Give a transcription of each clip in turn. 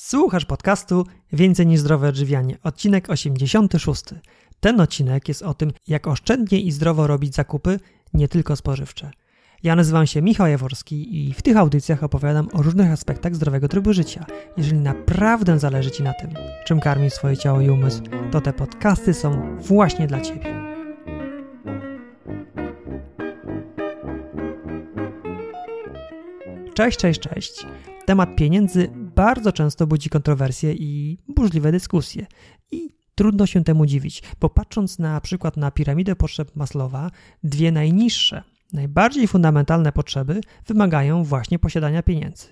Słuchasz podcastu Więcej niż zdrowe odżywianie, odcinek 86. Ten odcinek jest o tym, jak oszczędnie i zdrowo robić zakupy, nie tylko spożywcze. Ja nazywam się Michał Jaworski i w tych audycjach opowiadam o różnych aspektach zdrowego trybu życia. Jeżeli naprawdę zależy Ci na tym, czym karmi swoje ciało i umysł, to te podcasty są właśnie dla Ciebie. Cześć, cześć, cześć. Temat pieniędzy bardzo często budzi kontrowersje i burzliwe dyskusje. I trudno się temu dziwić, bo patrząc na przykład na piramidę potrzeb Maslowa, dwie najniższe, najbardziej fundamentalne potrzeby wymagają właśnie posiadania pieniędzy.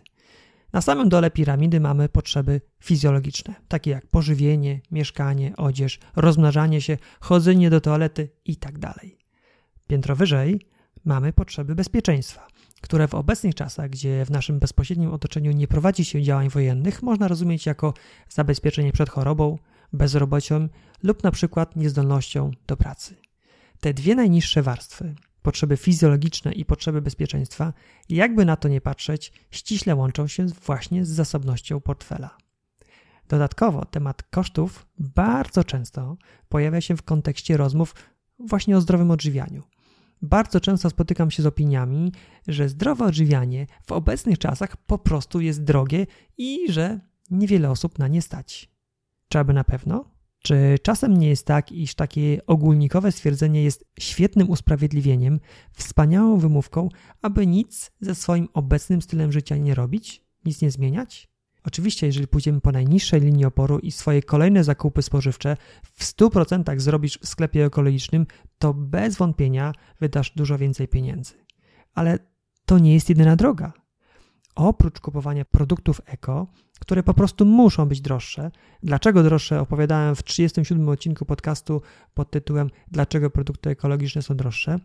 Na samym dole piramidy mamy potrzeby fizjologiczne, takie jak pożywienie, mieszkanie, odzież, rozmnażanie się, chodzenie do toalety itd. Tak Piętro wyżej mamy potrzeby bezpieczeństwa, które w obecnych czasach, gdzie w naszym bezpośrednim otoczeniu nie prowadzi się działań wojennych, można rozumieć jako zabezpieczenie przed chorobą, bezrobociem lub na przykład niezdolnością do pracy. Te dwie najniższe warstwy, potrzeby fizjologiczne i potrzeby bezpieczeństwa, jakby na to nie patrzeć, ściśle łączą się właśnie z zasobnością portfela. Dodatkowo temat kosztów bardzo często pojawia się w kontekście rozmów właśnie o zdrowym odżywianiu – bardzo często spotykam się z opiniami, że zdrowe odżywianie w obecnych czasach po prostu jest drogie i że niewiele osób na nie stać. Czy aby na pewno? Czy czasem nie jest tak, iż takie ogólnikowe stwierdzenie jest świetnym usprawiedliwieniem, wspaniałą wymówką, aby nic ze swoim obecnym stylem życia nie robić, nic nie zmieniać? Oczywiście, jeżeli pójdziemy po najniższej linii oporu i swoje kolejne zakupy spożywcze w 100% zrobisz w sklepie ekologicznym, to bez wątpienia wydasz dużo więcej pieniędzy. Ale to nie jest jedyna droga. Oprócz kupowania produktów eko, które po prostu muszą być droższe. Dlaczego droższe opowiadałem w 37 odcinku podcastu pod tytułem Dlaczego produkty ekologiczne są droższe.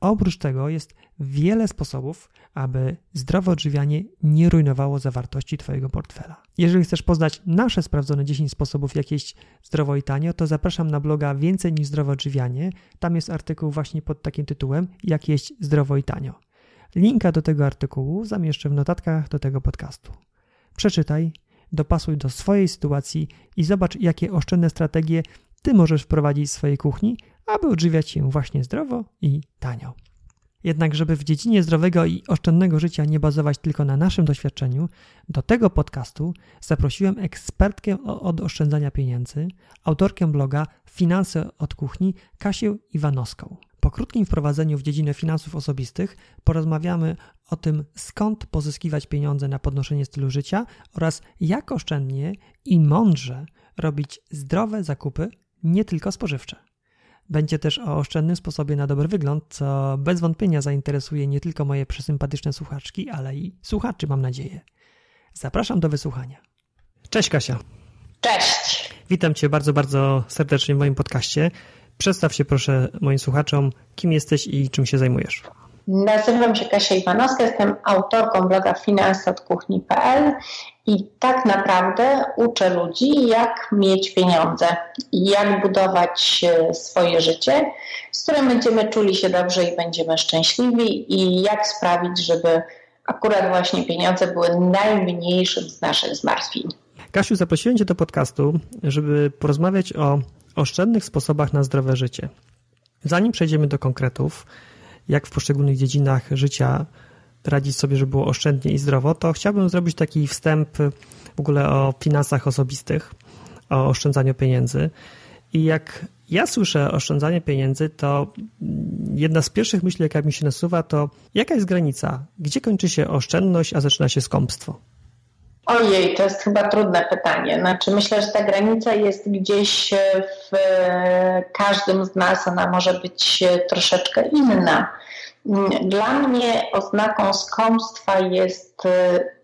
Oprócz tego jest wiele sposobów, aby zdrowe odżywianie nie rujnowało zawartości Twojego portfela. Jeżeli chcesz poznać nasze sprawdzone 10 sposobów, jak jeść zdrowo i tanio, to zapraszam na bloga Więcej niż zdrowe odżywianie. Tam jest artykuł właśnie pod takim tytułem Jak jeść zdrowo i tanio. Linka do tego artykułu zamieszczę w notatkach do tego podcastu. Przeczytaj, dopasuj do swojej sytuacji i zobacz, jakie oszczędne strategie Ty możesz wprowadzić w swojej kuchni, aby odżywiać się właśnie zdrowo i tanio. Jednak, żeby w dziedzinie zdrowego i oszczędnego życia nie bazować tylko na naszym doświadczeniu, do tego podcastu zaprosiłem ekspertkę od oszczędzania pieniędzy, autorkę bloga Finanse od kuchni Kasię Iwanowską. Po krótkim wprowadzeniu w dziedzinę finansów osobistych porozmawiamy o tym, skąd pozyskiwać pieniądze na podnoszenie stylu życia oraz jak oszczędnie i mądrze robić zdrowe zakupy, nie tylko spożywcze. Będzie też o oszczędnym sposobie na dobry wygląd, co bez wątpienia zainteresuje nie tylko moje przesympatyczne słuchaczki, ale i słuchaczy, mam nadzieję. Zapraszam do wysłuchania. Cześć Kasia. Cześć. Witam Cię bardzo, bardzo serdecznie w moim podcaście. Przedstaw się proszę moim słuchaczom, kim jesteś i czym się zajmujesz. Nazywam się Kasia Iwanowska, jestem autorką bloga finansotkuchni.pl i tak naprawdę uczę ludzi, jak mieć pieniądze i jak budować e, swoje życie, z którym będziemy czuli się dobrze i będziemy szczęśliwi i jak sprawić, żeby akurat właśnie pieniądze były najmniejszym z naszych zmartwień. Kasiu, zaprosiłem Cię do podcastu, żeby porozmawiać o oszczędnych sposobach na zdrowe życie. Zanim przejdziemy do konkretów, jak w poszczególnych dziedzinach życia radzić sobie, żeby było oszczędnie i zdrowo, to chciałbym zrobić taki wstęp w ogóle o finansach osobistych, o oszczędzaniu pieniędzy. I jak ja słyszę oszczędzanie pieniędzy, to jedna z pierwszych myśli, jaka mi się nasuwa, to jaka jest granica? Gdzie kończy się oszczędność, a zaczyna się skąpstwo? Ojej, to jest chyba trudne pytanie. Znaczy, myślę, że ta granica jest gdzieś w każdym z nas, ona może być troszeczkę inna. Dla mnie oznaką skąpstwa jest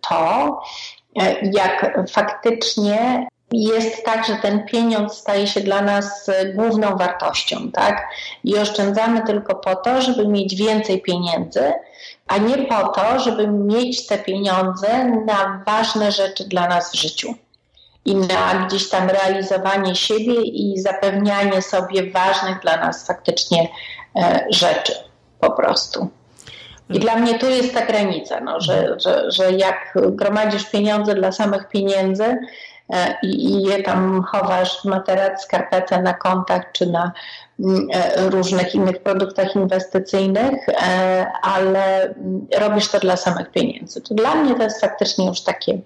to, jak faktycznie jest tak, że ten pieniądz staje się dla nas główną wartością, tak? I oszczędzamy tylko po to, żeby mieć więcej pieniędzy, a nie po to, żeby mieć te pieniądze na ważne rzeczy dla nas w życiu i na gdzieś tam realizowanie siebie i zapewnianie sobie ważnych dla nas faktycznie e, rzeczy po prostu. I dla mnie tu jest ta granica, no, że, że, że jak gromadzisz pieniądze dla samych pieniędzy, E, i, je tam chowasz w materac, skarpetę na kontach czy na mm, e, różnych innych produktach inwestycyjnych, e, ale mm, robisz to dla samych pieniędzy. To dla mnie to jest faktycznie już takie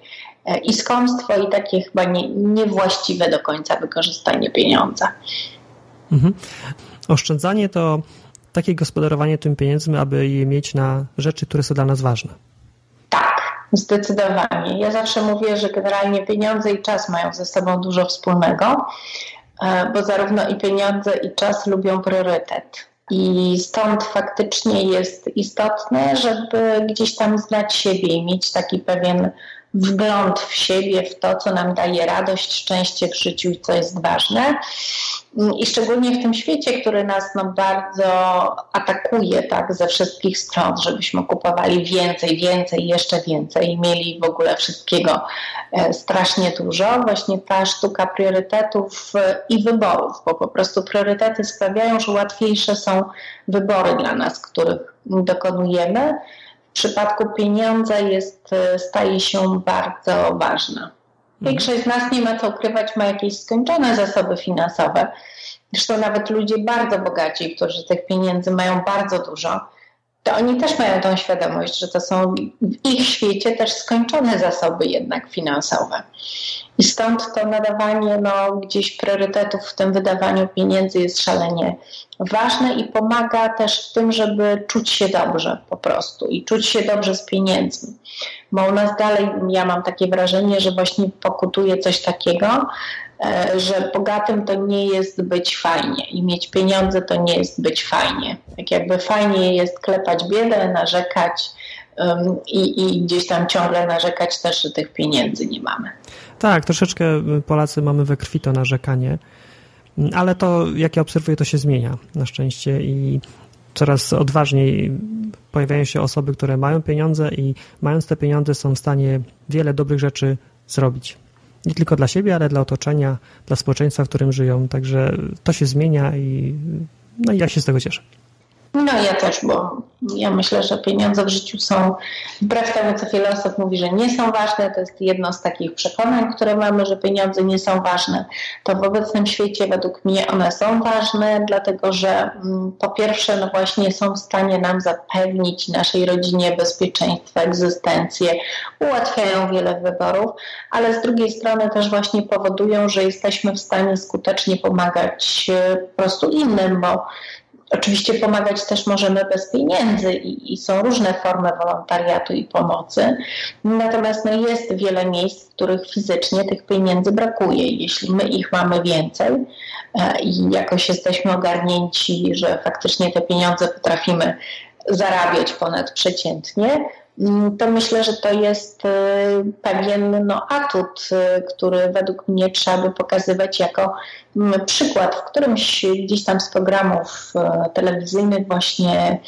i i takie chyba nie, niewłaściwe do końca wykorzystanie pieniądza. Mhm. Oszczędzanie to takie gospodarowanie tym pieniędzmi, aby je mieć na rzeczy, które są dla nas ważne. Zdecydowanie. Ja zawsze mówię, że generalnie pieniądze i czas mają ze sobą dużo wspólnego, e, bo zarówno i pieniądze, i czas lubią priorytet. I stąd faktycznie jest istotne, żeby gdzieś tam znać siebie i mieć taki pewien wgląd w siebie, w to, co nam daje radość, szczęście w życiu i co jest ważne. I szczególnie w tym świecie, który nas no, bardzo atakuje tak, ze wszystkich stron, żebyśmy kupowali więcej, więcej, jeszcze więcej i mieli w ogóle wszystkiego e, strasznie dużo. Właśnie ta sztuka priorytetów e, i wyborów, bo po prostu priorytety sprawiają, że łatwiejsze są wybory dla nas, których dokonujemy. W przypadku pieniądza jest, e, staje się bardzo ważna. Większość z nas nie ma co ukrywać, ma jakieś skończone zasoby finansowe. Zresztą nawet ludzie bardzo bogaci, którzy tych pieniędzy mają bardzo dużo, to oni też mają tą świadomość, że to są w ich świecie też skończone zasoby jednak finansowe. I stąd to nadawanie no, gdzieś priorytetów w tym wydawaniu pieniędzy jest szalenie ważne i pomaga też w tym, żeby czuć się dobrze po prostu i czuć się dobrze z pieniędzmi. Bo u nas dalej ja mam takie wrażenie, że właśnie pokutuje coś takiego, że bogatym to nie jest być fajnie i mieć pieniądze to nie jest być fajnie. Tak jakby fajnie jest klepać biedę, narzekać um, i, i gdzieś tam ciągle narzekać też, że tych pieniędzy nie mamy. Tak, troszeczkę Polacy mamy we krwi to narzekanie, ale to, jak ja obserwuję, to się zmienia na szczęście i coraz odważniej pojawiają się osoby, które mają pieniądze i mając te pieniądze są w stanie wiele dobrych rzeczy zrobić. Nie tylko dla siebie, ale dla otoczenia, dla społeczeństwa, w którym żyją. Także to się zmienia i, no i ja się z tego cieszę. No ja też, bo ja myślę, że pieniądze w życiu są, wbrew temu, co wiele osób mówi, że nie są ważne, to jest jedno z takich przekonań, które mamy, że pieniądze nie są ważne. To w obecnym świecie według mnie one są ważne, dlatego że mm, po pierwsze, no właśnie są w stanie nam zapewnić naszej rodzinie bezpieczeństwo, egzystencję, ułatwiają wiele wyborów, ale z drugiej strony też właśnie powodują, że jesteśmy w stanie skutecznie pomagać e, po prostu innym, bo Oczywiście pomagać też możemy bez pieniędzy i, i, są różne formy wolontariatu i pomocy. Natomiast no, jest wiele miejsc, w których fizycznie tych pieniędzy brakuje. Jeśli my ich mamy więcej e, i jakoś jesteśmy ogarnięci, że faktycznie te pieniądze potrafimy zarabiać ponadprzeciętnie, Mm, to myślę, że to jest y, pewien no, atut, y, który według mnie trzeba by pokazywać jako przykład. W którymś gdzieś tam z programów y, telewizyjnych właśnie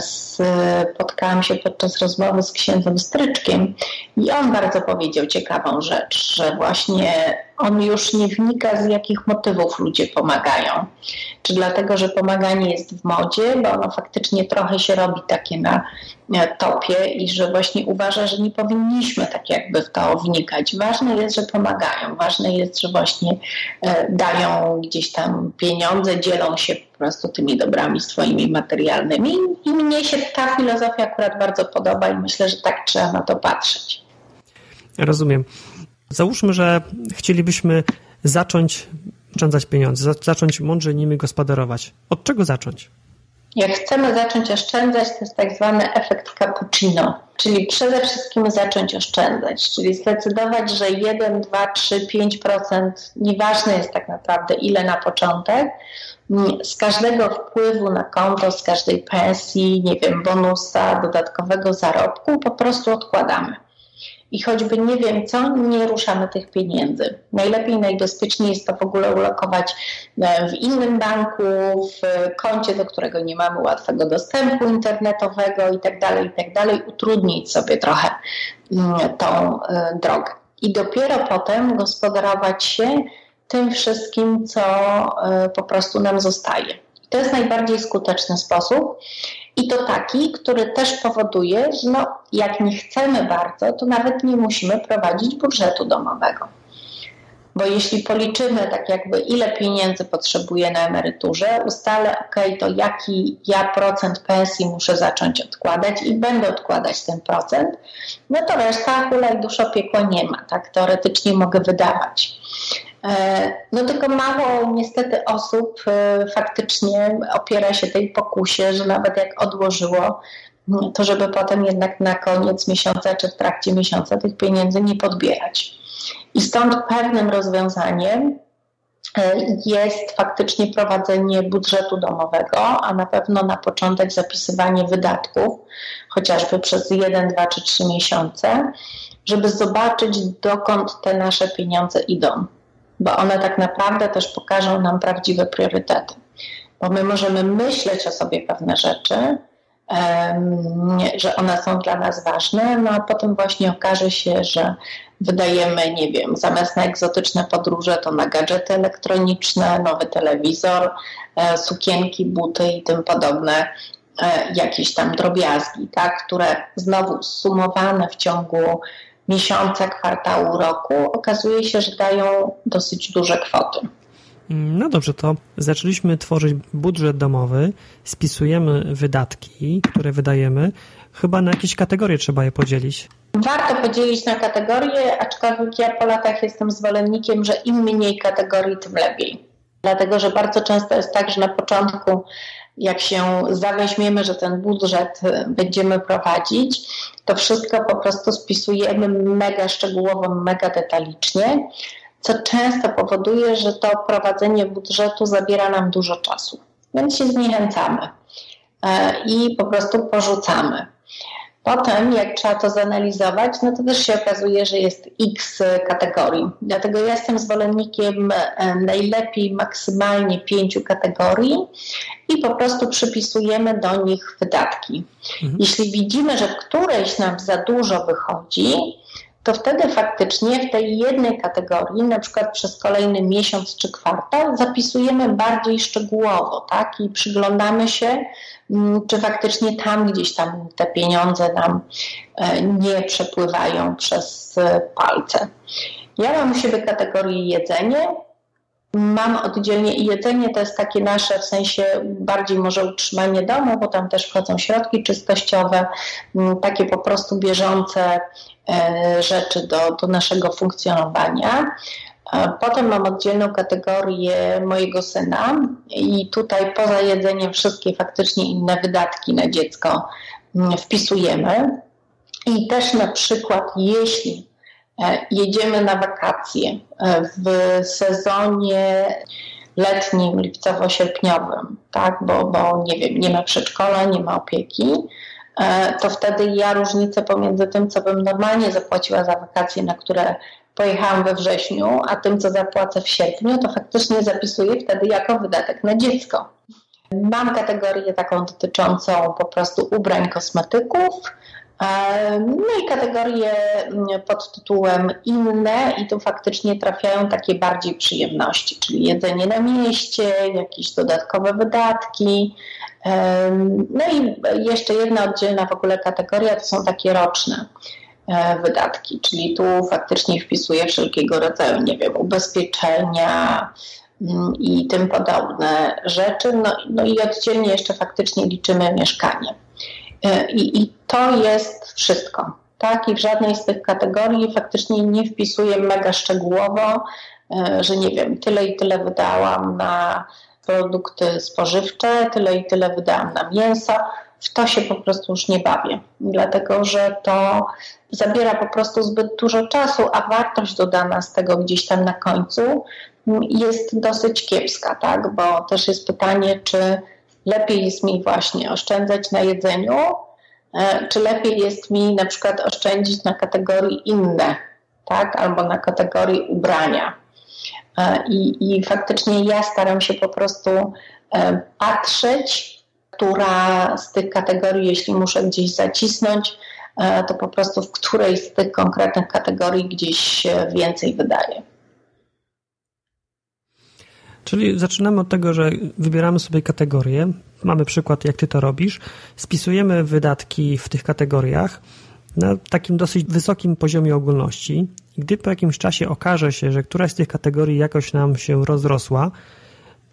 spotkałam się podczas rozmowy z księdzem Stryczkiem i on bardzo powiedział ciekawą rzecz, że właśnie on już nie wnika z jakich motywów ludzie pomagają. Czy dlatego, że pomaganie jest w modzie, bo ono faktycznie trochę się robi takie na topie i że właśnie uważa, że nie powinniśmy tak jakby w to wnikać. Ważne jest, że pomagają, ważne jest, że właśnie e, dają gdzieś tam pieniądze, dzielą się po prostu tymi dobrami swoimi materialnymi i mnie się ta filozofia akurat bardzo podoba i myślę, że tak trzeba na to patrzeć. Rozumiem. Załóżmy, że chcielibyśmy zacząć oszczędzać pieniądze, zacząć mądrze nimi gospodarować. Od czego zacząć? Jak chcemy zacząć oszczędzać, to jest tak zwany efekt cappuccino, czyli przede wszystkim zacząć oszczędzać, czyli zdecydować, że 1, 2, 3, 5%, nieważne jest tak naprawdę ile na początek, z każdego wpływu na konto, z każdej pensji, nie wiem, bonusa, dodatkowego zarobku po prostu odkładamy i choćby nie wiem co, nie ruszamy tych pieniędzy. Najlepiej, najbezpieczniej jest to w ogóle ulokować e, w innym banku, w koncie, do którego nie mamy łatwego dostępu internetowego i tak dalej, i tak utrudnić sobie trochę mm, tą e, drogę. I dopiero potem gospodarować się tym wszystkim, co e, po prostu nam zostaje. To jest najbardziej skuteczny sposób. I to taki, który też powoduje, że no, jak nie chcemy bardzo, to nawet nie musimy prowadzić budżetu domowego. Bo jeśli policzymy tak jakby ile pieniędzy potrzebuję na emeryturze, ustalę, ok, to jaki ja procent pensji muszę zacząć odkładać i będę odkładać ten procent, no to reszta hulaj dusza piekła nie ma, tak teoretycznie mogę wydawać. E, no tylko mało niestety osób e, faktycznie opiera się tej pokusie, że nawet jak odłożyło, to żeby potem jednak na koniec miesiąca czy w trakcie miesiąca tych pieniędzy nie podbierać. I stąd pewnym rozwiązaniem e, jest faktycznie prowadzenie budżetu domowego, a na pewno na początek zapisywanie wydatków, chociażby przez 1, 2 czy 3 miesiące, żeby zobaczyć, dokąd te nasze pieniądze idą, bo one tak naprawdę też pokażą nam prawdziwe priorytety. Bo my możemy myśleć o sobie pewne rzeczy, że one są dla nas ważne, no a potem właśnie okaże się, że wydajemy, nie wiem, zamiast na egzotyczne podróże, to na gadżety elektroniczne, nowy telewizor, e, sukienki, buty i tym podobne e, jakieś tam drobiazgi, tak, które znowu sumowane w ciągu miesiąca, kwartału, roku okazuje się, że dają dosyć duże kwoty. No dobrze, to zaczęliśmy tworzyć budżet domowy, spisujemy wydatki, które wydajemy. Chyba na jakieś kategorie trzeba je podzielić. Warto podzielić na kategorie, aczkolwiek ja po latach jestem zwolennikiem, że im mniej kategorii, tym lepiej. Dlatego, że bardzo często jest tak, że na początku, jak się zaweźmiemy, że ten budżet będziemy prowadzić, to wszystko po prostu spisujemy mega szczegółowo, mega detalicznie co często powoduje, że to prowadzenie budżetu zabiera nam dużo czasu. Więc się zniechęcamy e, i po prostu porzucamy. Potem, jak trzeba to zanalizować, no to też się okazuje, że jest x kategorii. Dlatego ja jestem zwolennikiem e, najlepiej maksymalnie pięciu kategorii i po prostu przypisujemy do nich wydatki. Mhm. Jeśli widzimy, że którejś nam za dużo wychodzi, to wtedy faktycznie w tej jednej kategorii, na przykład przez kolejny miesiąc czy kwartał, zapisujemy bardziej szczegółowo, tak? I przyglądamy się, czy faktycznie tam gdzieś tam te pieniądze nam e, nie przepływają przez e, palce. Ja mam u siebie kategorię jedzenie, Mam oddzielnie i jedzenie to jest takie nasze, w sensie bardziej może utrzymanie domu, bo tam też wchodzą środki czystościowe, mm, takie po prostu bieżące e, rzeczy do, do naszego funkcjonowania. Potem mam oddzielną kategorię mojego syna i tutaj poza jedzeniem wszystkie faktycznie inne wydatki na dziecko mm, wpisujemy. I też na przykład jeśli E, jedziemy na wakacje e, w sezonie letnim, lipcowo-sierpniowym, tak, bo, bo nie wiem, nie ma przedszkola, nie ma opieki, e, to wtedy ja różnicę pomiędzy tym, co bym normalnie zapłaciła za wakacje, na które pojechałam we wrześniu, a tym, co zapłacę w sierpniu, to faktycznie zapisuję wtedy jako wydatek na dziecko. Mam kategorię taką dotyczącą po prostu ubrań, kosmetyków, no i kategorie mm, pod tytułem inne i tu faktycznie trafiają takie bardziej przyjemności, czyli jedzenie na mieście, jakieś dodatkowe wydatki. No i jeszcze jedna oddzielna w ogóle kategoria to są takie roczne e, wydatki, czyli tu faktycznie wpisuję wszelkiego rodzaju, nie wiem, ubezpieczenia, mm, i tym podobne rzeczy. No, no i oddzielnie jeszcze faktycznie liczymy mieszkanie. E, I, I, to jest wszystko. Tak? I w żadnej z tych kategorii faktycznie nie wpisuję mega szczegółowo, e, że nie wiem, tyle i tyle wydałam na produkty spożywcze, tyle i tyle wydałam na mięso. W to się po prostu już nie bawię, dlatego że to zabiera po prostu zbyt dużo czasu, a wartość dodana z tego gdzieś tam na końcu jest dosyć kiepska, tak? Bo też jest pytanie, czy lepiej jest mi właśnie oszczędzać na jedzeniu, e, czy lepiej jest mi na przykład oszczędzić na kategorii inne, tak, albo na kategorii ubrania. E, I, I faktycznie ja staram się po prostu e, patrzeć, która z tych kategorii, jeśli muszę gdzieś zacisnąć, to po prostu w której z tych konkretnych kategorii gdzieś więcej wydaje. Czyli zaczynamy od tego, że wybieramy sobie kategorię, mamy przykład, jak ty to robisz, spisujemy wydatki w tych kategoriach na takim dosyć wysokim poziomie ogólności. Gdy po jakimś czasie okaże się, że któraś z tych kategorii jakoś nam się rozrosła,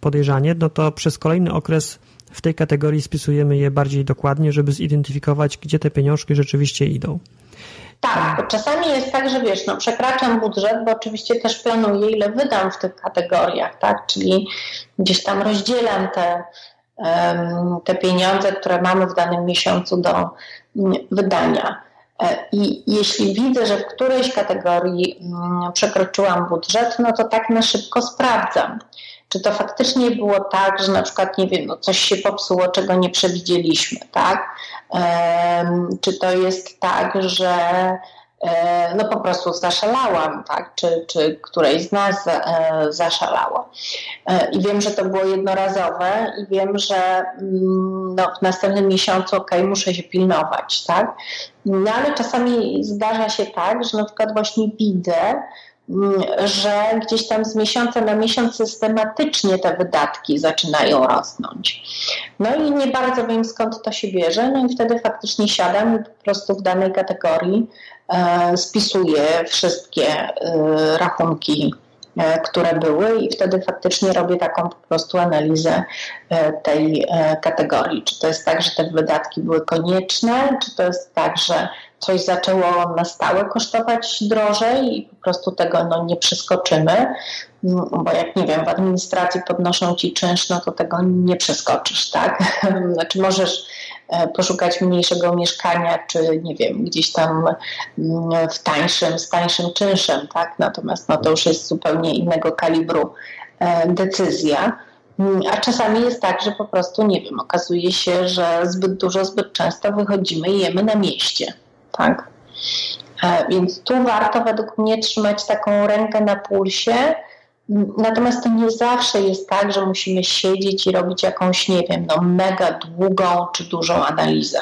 podejrzanie, no to przez kolejny okres w tej kategorii spisujemy je bardziej dokładnie, żeby zidentyfikować, gdzie te pieniążki rzeczywiście idą. Tak, czasami jest tak, że wiesz, no przekraczam budżet, bo oczywiście też planuję, ile wydam w tych kategoriach, tak? Czyli gdzieś tam rozdzielam te, te pieniądze, które mamy w danym miesiącu do mm, wydania. E, I jeśli widzę, że w którejś kategorii mm, przekroczyłam budżet, no to tak na szybko sprawdzam. Czy to faktycznie było tak, że na przykład, nie wiem, no coś się popsuło, czego nie przewidzieliśmy, tak? Czy to jest tak, że e, no po prostu zaszalałam, tak? Czy, czy któreś z nas e, zaszalała. E, I wiem, że to było jednorazowe i wiem, że mm, no, w następnym miesiącu, ok, muszę się pilnować, tak? No ale czasami zdarza się tak, że na przykład właśnie widzę, że gdzieś tam z miesiąca na miesiąc systematycznie te wydatki zaczynają rosnąć. No i nie bardzo wiem skąd to się bierze, no i wtedy faktycznie siadam i po prostu w danej kategorii e, spisuję wszystkie e, rachunki e, które były i wtedy faktycznie robię taką po prostu analizę tej kategorii. Czy to jest tak, że te wydatki były konieczne, czy to jest tak, że coś zaczęło na stałe kosztować drożej i po prostu tego no, nie przeskoczymy, bo jak nie wiem, w administracji podnoszą ci czynsz, no to tego nie przeskoczysz, tak? Znaczy możesz e, poszukać mniejszego mieszkania, czy nie wiem, gdzieś tam mm, w tańszym, z tańszym czynszem, tak? Natomiast no, to już jest zupełnie innego kalibru e, decyzja. Mm, a czasami jest tak, że po prostu, nie wiem, okazuje się, że zbyt dużo, zbyt często wychodzimy i jemy na mieście tak? E, więc tu warto według mnie trzymać taką rękę na pulsie. Natomiast to nie zawsze jest tak, że musimy siedzieć i robić jakąś, nie wiem, no mega długą czy dużą analizę.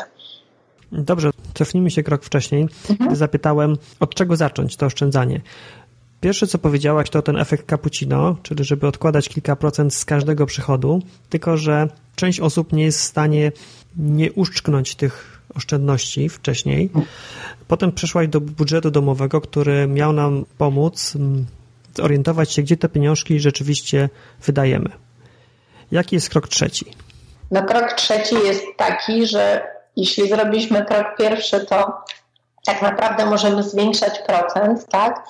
Dobrze, cofnijmy się krok wcześniej. Mhm. Zapytałem, od czego zacząć to oszczędzanie. Pierwsze, co powiedziałaś, to ten efekt cappuccino, czyli żeby odkładać kilka procent z każdego przychodu, tylko że część osób nie jest w stanie nie uszczknąć tych oszczędności wcześniej. Potem przeszłaś do budżetu domowego, który miał nam pomóc mm, zorientować się, gdzie te pieniążki rzeczywiście wydajemy. Jaki jest krok trzeci? No krok trzeci jest taki, że jeśli zrobiliśmy krok pierwszy, to tak naprawdę możemy zwiększać procent, tak?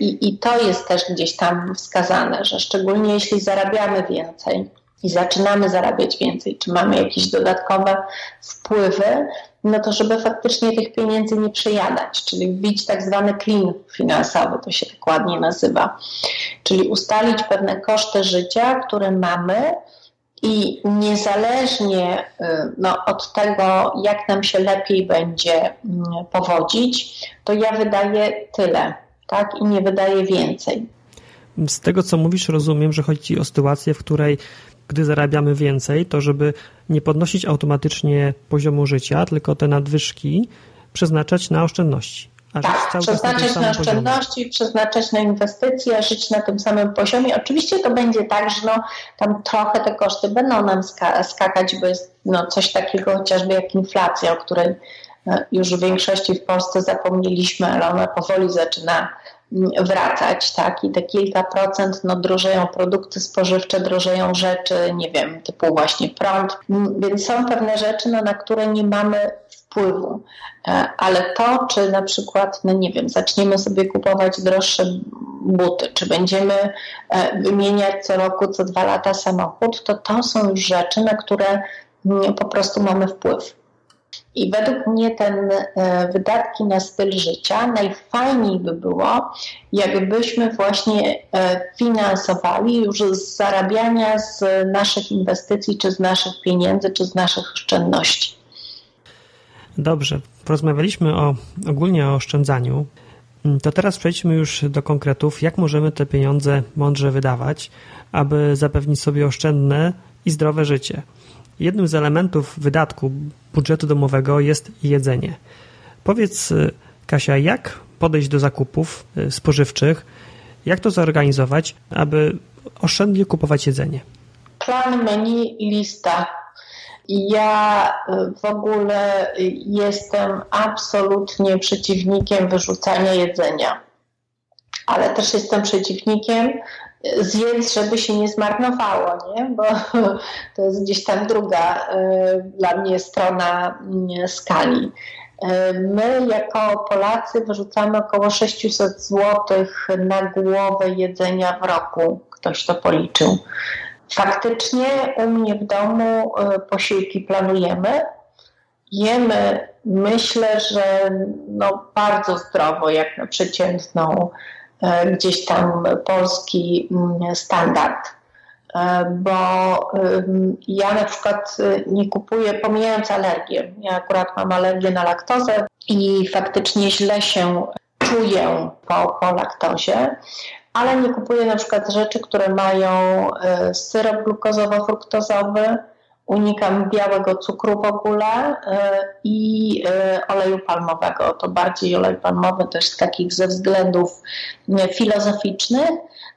I, I to jest też gdzieś tam wskazane, że szczególnie jeśli zarabiamy więcej i zaczynamy zarabiać więcej, czy mamy jakieś dodatkowe wpływy, no to żeby faktycznie tych pieniędzy nie przejadać, czyli wbić tak zwany clean finansowy, to się tak ładnie nazywa, czyli ustalić pewne koszty życia, które mamy i niezależnie y, no, od tego, jak nam się lepiej będzie mm, powodzić, to ja wydaję tyle, tak, i nie wydaję więcej. Z tego, co mówisz, rozumiem, że chodzi o sytuację, w której gdy zarabiamy więcej, to żeby nie podnosić automatycznie poziomu życia, tylko te nadwyżki przeznaczać na oszczędności. tak, przeznaczać na, na oszczędności, poziomie. przeznaczać na inwestycje, żyć na tym samym poziomie. Oczywiście to będzie tak, że no, tam trochę te koszty będą nam skakać, bo jest no, coś takiego chociażby jak inflacja, o której e, już w większości w Polsce zapomnieliśmy, ale ona powoli zaczyna wracać, tak? I te kilka procent, no drożeją produkty spożywcze, drożeją rzeczy, nie wiem, typu właśnie prąd, więc są pewne rzeczy, no, na które nie mamy wpływu. E, ale to, czy na przykład, no nie wiem, zaczniemy sobie kupować droższe buty, czy będziemy e, wymieniać co roku, co dwa lata samochód, to to są już rzeczy, na które po prostu mamy wpływ. I według mnie ten e, wydatki na styl życia najfajniej by było, jakbyśmy właśnie e, finansowali już z zarabiania z naszych inwestycji, czy z naszych pieniędzy, czy z naszych oszczędności. Dobrze, porozmawialiśmy o, ogólnie o oszczędzaniu. Mm, to teraz przejdźmy już do konkretów, jak możemy te pieniądze mądrze wydawać, aby zapewnić sobie oszczędne i zdrowe życie. Jednym z elementów wydatku budżetu domowego jest jedzenie. Powiedz, y, Kasia, jak podejść do zakupów y, spożywczych, jak to zorganizować, aby oszczędnie kupować jedzenie? Plan menu i lista. Ja y, w ogóle jestem absolutnie przeciwnikiem wyrzucania jedzenia, ale też jestem przeciwnikiem zjedz, żeby się nie zmarnowało, nie? bo to jest gdzieś tam druga y, dla mnie strona mm, skali. Y, my jako Polacy wyrzucamy około 600 zł na głowę jedzenia w roku. Ktoś to policzył. Faktycznie u mnie w domu y, posiłki planujemy. Jemy, myślę, że no bardzo zdrowo, jak na przeciętną gdzieś tam polski mm, standard. E, bo ja na przykład y, nie kupuję, pomijając alergię, ja akurat mam alergię na laktozę i faktycznie źle się czuję po, po laktozie, ale nie kupuję na przykład rzeczy, które mają e, syrop glukozowo-fruktozowy, unikam białego cukru w ogóle e, i e, oleju palmowego. To bardziej olej palmowy też z takich ze względów filozoficznych.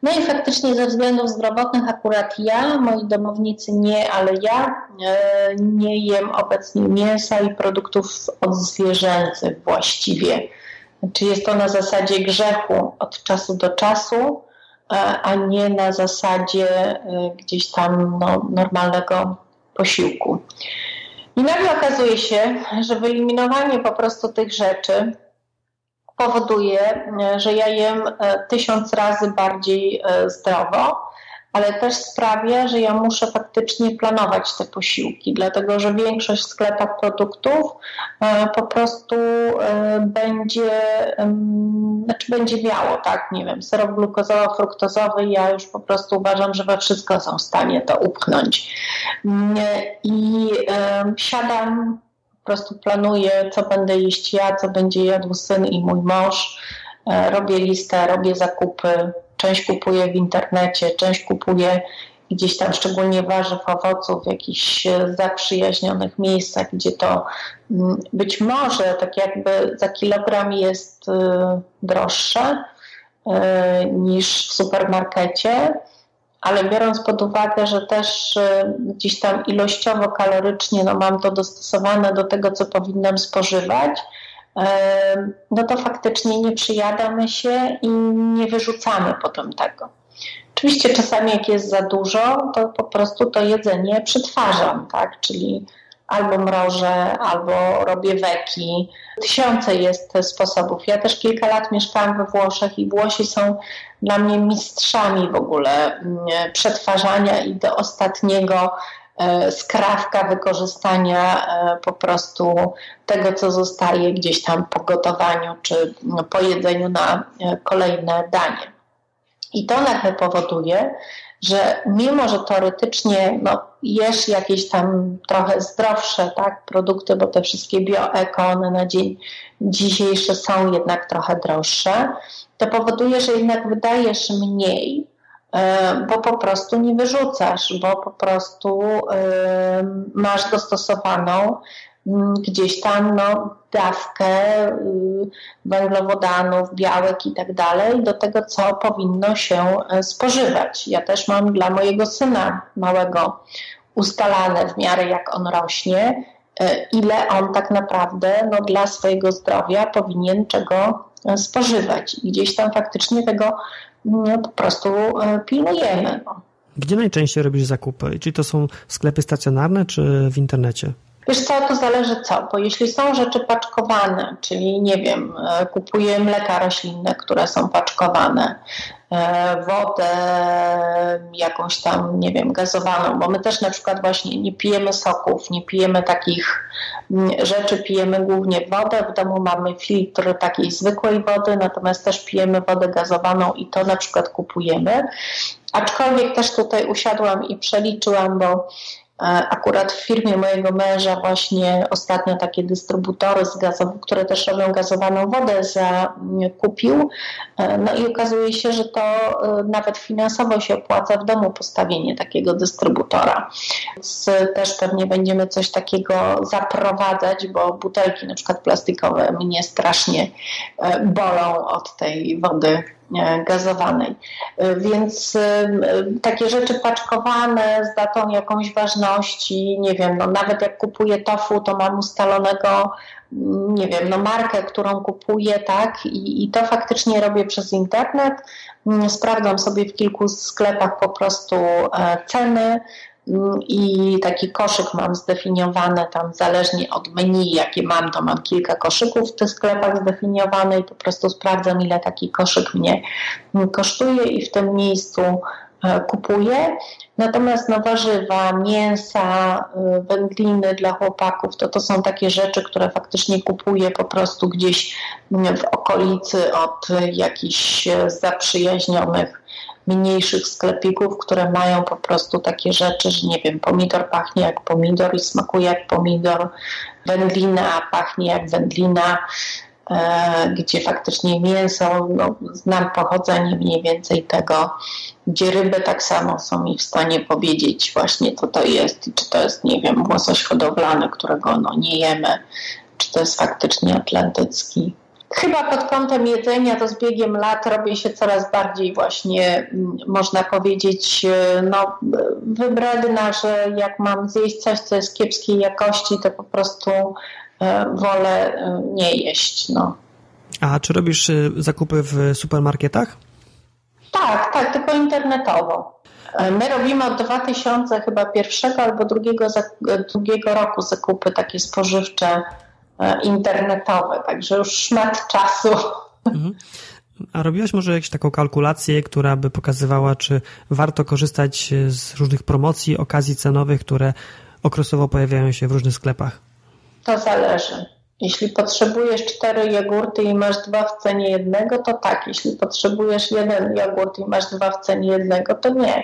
No i faktycznie ze względów zdrowotnych akurat ja, moi domownicy nie, ale ja e, nie jem obecnie mięsa i produktów odzwierzęcych właściwie. Czy jest to na zasadzie grzechu od czasu do czasu, a nie na zasadzie gdzieś tam no, normalnego posiłku. I nagle okazuje się, że wyeliminowanie po prostu tych rzeczy powoduje, że ja jem e, tysiąc razy bardziej e, zdrowo, ale też sprawia, że ja muszę faktycznie planować te posiłki, dlatego że większość w sklepach produktów e, po prostu e, będzie, znaczy będzie miało, tak, nie wiem, syrop glukozowo-fruktozowy, ja już po prostu uważam, że we wszystko są w stanie to upchnąć. Mm, I siadam, po prostu planuję, co będę jeść ja, co będzie jadł syn i mój mąż, e, robię listę, robię zakupy, Część kupuję w internecie, część kupuję gdzieś tam szczególnie warzyw, owoców w jakichś e, zaprzyjaźnionych miejscach, gdzie to mm, być może tak jakby za kilogram jest e, droższe e, niż w supermarkecie, ale biorąc pod uwagę, że też gdzieś tam ilościowo, kalorycznie no mam to dostosowane do tego, co powinnam spożywać, no to faktycznie nie przyjadamy się i nie wyrzucamy potem tego. Oczywiście czasami jak jest za dużo, to po prostu to jedzenie przetwarzam, tak? Czyli albo mrożę, albo robię weki. Tysiące jest sposobów. Ja też kilka lat mieszkałam we Włoszech i Włosi są dla mnie mistrzami w ogóle mm, przetwarzania i do ostatniego skrawka wykorzystania e, po prostu tego, co zostaje gdzieś tam po gotowaniu czy no, po jedzeniu na e, kolejne danie. I to nagle powoduje, że mimo, że teoretycznie no, jesz jakieś tam trochę zdrowsze tak, produkty, bo te wszystkie bioeko, one na dzień dzisiejszy są jednak trochę droższe, to powoduje, że jednak wydajesz mniej, E, bo po prostu nie wyrzucasz, bo po prostu e, masz dostosowaną mm, gdzieś tam no, dawkę y, węglowodanów, białek i tak dalej do tego, co powinno się e, spożywać. Ja też mam dla mojego syna małego ustalane w miarę jak on rośnie, ile on tak naprawdę no, dla swojego zdrowia powinien czego spożywać. I gdzieś tam faktycznie tego po prostu e, pilnujemy. No. Gdzie najczęściej robisz zakupy? Czy to są sklepy stacjonarne, czy w internecie? Wiesz co, to zależy co, bo jeśli są rzeczy paczkowane, czyli nie wiem, e, kupuję mleka roślinne, które są paczkowane, wodę jakąś tam, nie wiem, gazowaną, bo my też na przykład właśnie nie pijemy soków, nie pijemy takich mm, rzeczy, pijemy głównie wodę, w domu mamy filtr takiej zwykłej wody, natomiast też pijemy wodę gazowaną i to na przykład kupujemy. Aczkolwiek też tutaj usiadłam i przeliczyłam, bo E, akurat w firmie mojego męża właśnie ostatnio takie dystrybutory z gazow, które też robią gazowaną wodę zakupił. E, no i okazuje się, że to e, nawet finansowo się opłaca w domu postawienie takiego dystrybutora. Więc też pewnie będziemy coś takiego zaprowadzać, bo butelki na przykład plastikowe mnie strasznie bolą od tej wody gazowanej. Więc takie rzeczy paczkowane z datą jakąś ważności, nie wiem, no nawet jak kupuję tofu, to mam ustalonego nie wiem, no markę, którą kupuję, tak, i, i to faktycznie robię przez internet. Mm, sprawdzam sobie w kilku sklepach po prostu e, ceny mm, i taki koszyk mam zdefiniowany tam zależnie od menu, jakie mam, to mam kilka koszyków w tych sklepach zdefiniowane i po prostu sprawdzam, ile taki koszyk mnie kosztuje i w tym miejscu E, kupuję. Natomiast no, warzywa, mięsa, e, wędliny dla chłopaków to, to są takie rzeczy, które faktycznie kupuję po prostu gdzieś w okolicy od jakichś e, zaprzyjaźnionych mniejszych sklepików, które mają po prostu takie rzeczy, że nie wiem, pomidor pachnie jak pomidor i smakuje jak pomidor, wędlina pachnie jak wędlina, E, gdzie faktycznie mięso, no, znam pochodzenie mniej więcej tego, gdzie ryby tak samo są mi w stanie powiedzieć właśnie co to jest i czy to jest, nie wiem, łosoś hodowlany, którego no, nie jemy, czy to jest faktycznie atlantycki. Chyba pod kątem jedzenia to z biegiem lat robię się coraz bardziej właśnie, mm, można powiedzieć, e, no, wybredna, że jak mam zjeść coś, co jest kiepskiej jakości, to po prostu E, wolę e, nie jeść. No. A czy robisz e, zakupy w supermarketach? Tak, tak, tylko internetowo. My robimy od 2000 chyba pierwszego albo drugiego, drugiego roku zakupy takie spożywcze internetowe, także już szmat czasu. Mhm. A robiłaś może jakąś taką kalkulację, która by pokazywała, czy warto korzystać z różnych promocji, okazji cenowych, które okresowo pojawiają się w różnych sklepach? To zależy. Jeśli potrzebujesz cztery jogurty i masz dwa w cenie jednego, to tak. Jeśli potrzebujesz jeden jogurt i masz dwa w cenie jednego, to nie.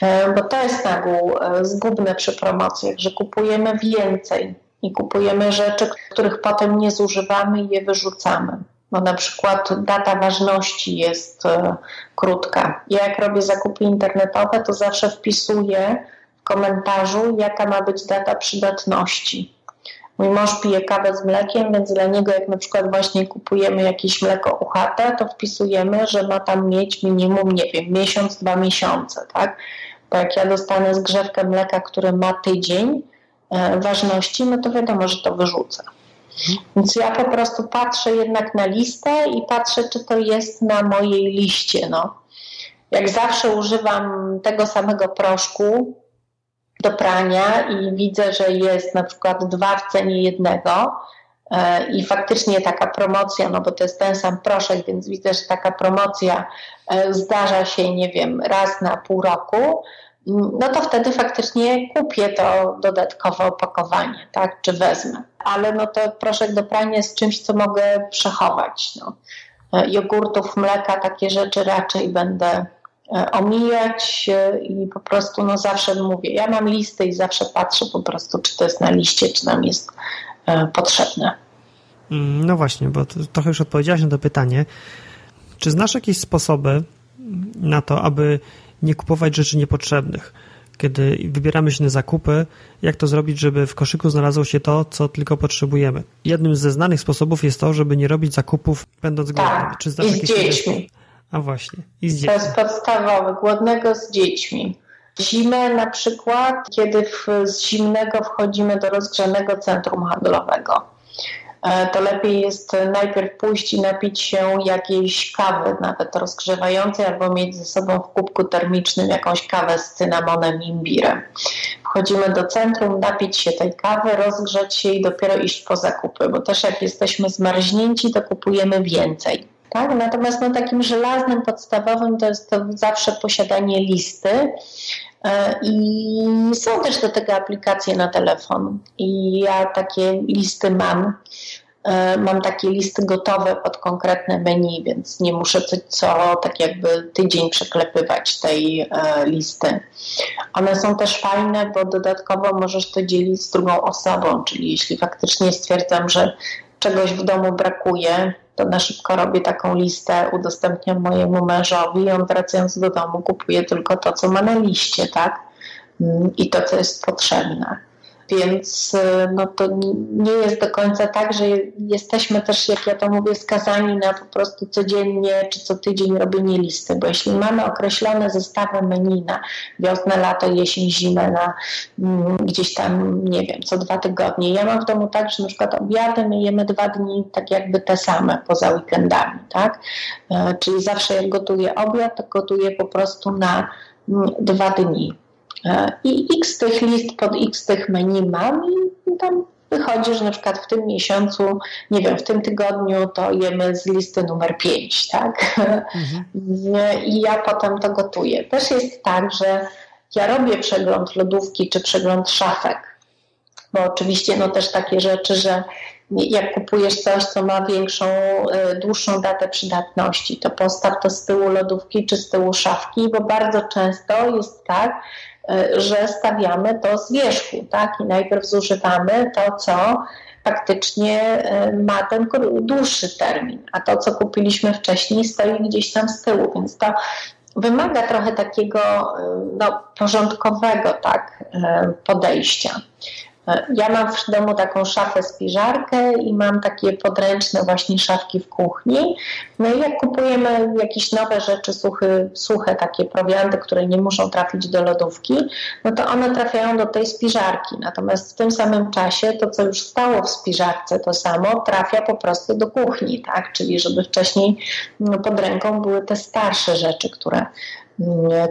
E, bo to jest na ogół e, zgubne przy promocjach, że kupujemy więcej i kupujemy rzeczy, których potem nie zużywamy i je wyrzucamy. Bo na przykład data ważności jest e, krótka. Ja jak robię zakupy internetowe, to zawsze wpisuję w komentarzu, jaka ma być data przydatności Mój mąż pije kawę z mlekiem, więc dla niego jak na przykład właśnie kupujemy jakieś mleko UHT, to wpisujemy, że ma tam mieć minimum, nie wiem, miesiąc, dwa miesiące, tak? Bo jak ja dostanę zgrzewkę mleka, który ma tydzień ważności, no to wiadomo, że to wyrzucę. Więc ja po prostu patrzę jednak na listę i patrzę, czy to jest na mojej liście. No. Jak zawsze używam tego samego proszku, do prania i widzę, że jest na przykład dwa w cenie jednego e, i faktycznie taka promocja, no bo to jest ten sam proszek, więc widzę, że taka promocja e, zdarza się, nie wiem, raz na pół roku, no to wtedy faktycznie kupię to dodatkowe opakowanie, tak, czy wezmę. Ale no to proszek do prania jest czymś, co mogę przechować. No. E, jogurtów, mleka, takie rzeczy raczej będę E, omijać i po prostu no zawsze mówię, ja mam listę i zawsze patrzę po prostu, czy to jest na liście, czy nam jest e, potrzebne. Mm, no właśnie, bo trochę już odpowiedziałaś na to pytanie. Czy znasz jakieś sposoby na to, aby nie kupować rzeczy niepotrzebnych? Kiedy wybieramy się na zakupy, jak to zrobić, żeby w koszyku znalazło się to, co tylko potrzebujemy? Jednym ze znanych sposobów jest to, żeby nie robić zakupów będąc głodnym. Tak, Czy znasz i z dziećmi. A właśnie, i z dziećmi. To jest podstawowy, głodnego z dziećmi. Zimę na przykład, kiedy w, z zimnego wchodzimy do rozgrzanego centrum handlowego. E, to lepiej jest najpierw pójść i napić się jakiejś kawy, nawet rozgrzewającej, albo mieć ze sobą w kubku termicznym jakąś kawę z cynamonem i imbirem. Wchodzimy do centrum, napić się tej kawy, rozgrzać się i dopiero iść po zakupy, bo też jak jesteśmy zmarznięci, to kupujemy więcej. Tak? Natomiast no, takim żelaznym, podstawowym to jest to zawsze posiadanie listy. E, I są też do tego aplikacje na telefon. I ja takie listy mam. E, mam takie listy gotowe pod konkretne menu, więc nie muszę co, co tak jakby tydzień przeklepywać tej e, listy. One są też fajne, bo dodatkowo możesz to dzielić z drugą osobą, czyli jeśli faktycznie stwierdzam, że czegoś w domu brakuje, to na szybko robię taką listę, udostępniam mojemu mężowi i on wracając do domu kupuje tylko to, co ma na liście, tak? Mm, I to, co jest potrzebne. Więc no to nie jest do końca tak, że jesteśmy też, jak ja to mówię, skazani na po prostu codziennie czy co tydzień robienie listy, bo jeśli mamy określone zestawy menu na wiosnę, lato, jesień, zimę, na mm, gdzieś tam, nie wiem, co dwa tygodnie. Ja mam w domu tak, że na przykład obiady my jemy dwa dni tak jakby te same poza weekendami, tak? E, czyli zawsze jak gotuję obiad, to gotuję po prostu na mm, dwa dni. E, I x tych list pod x tych menu mam i tam wychodzi, że na przykład w tym miesiącu, nie wiem, w tym tygodniu to jemy z listy numer 5, tak? Mhm. I ja potem to gotuję. Też jest tak, że ja robię przegląd lodówki czy przegląd szafek, bo oczywiście no też takie rzeczy, że jak kupujesz coś, co ma większą, e, dłuższą datę przydatności, to postaw to z tyłu lodówki czy z tyłu szafki, bo bardzo często jest tak, że stawiamy to z wierzchu, tak? I najpierw zużywamy to, co faktycznie e, ma ten dłuższy termin, a to, co kupiliśmy wcześniej, stoi gdzieś tam z tyłu, więc to wymaga trochę takiego no, porządkowego tak, podejścia. Ja mam w domu taką szafę spiżarkę i mam takie podręczne właśnie szafki w kuchni. No i jak kupujemy jakieś nowe rzeczy, suchy, suche takie prowianty, które nie muszą trafić do lodówki, no to one trafiają do tej spiżarki. Natomiast w tym samym czasie to, co już stało w spiżarce, to samo trafia po prostu do kuchni, tak? Czyli żeby wcześniej no, pod ręką były te starsze rzeczy, które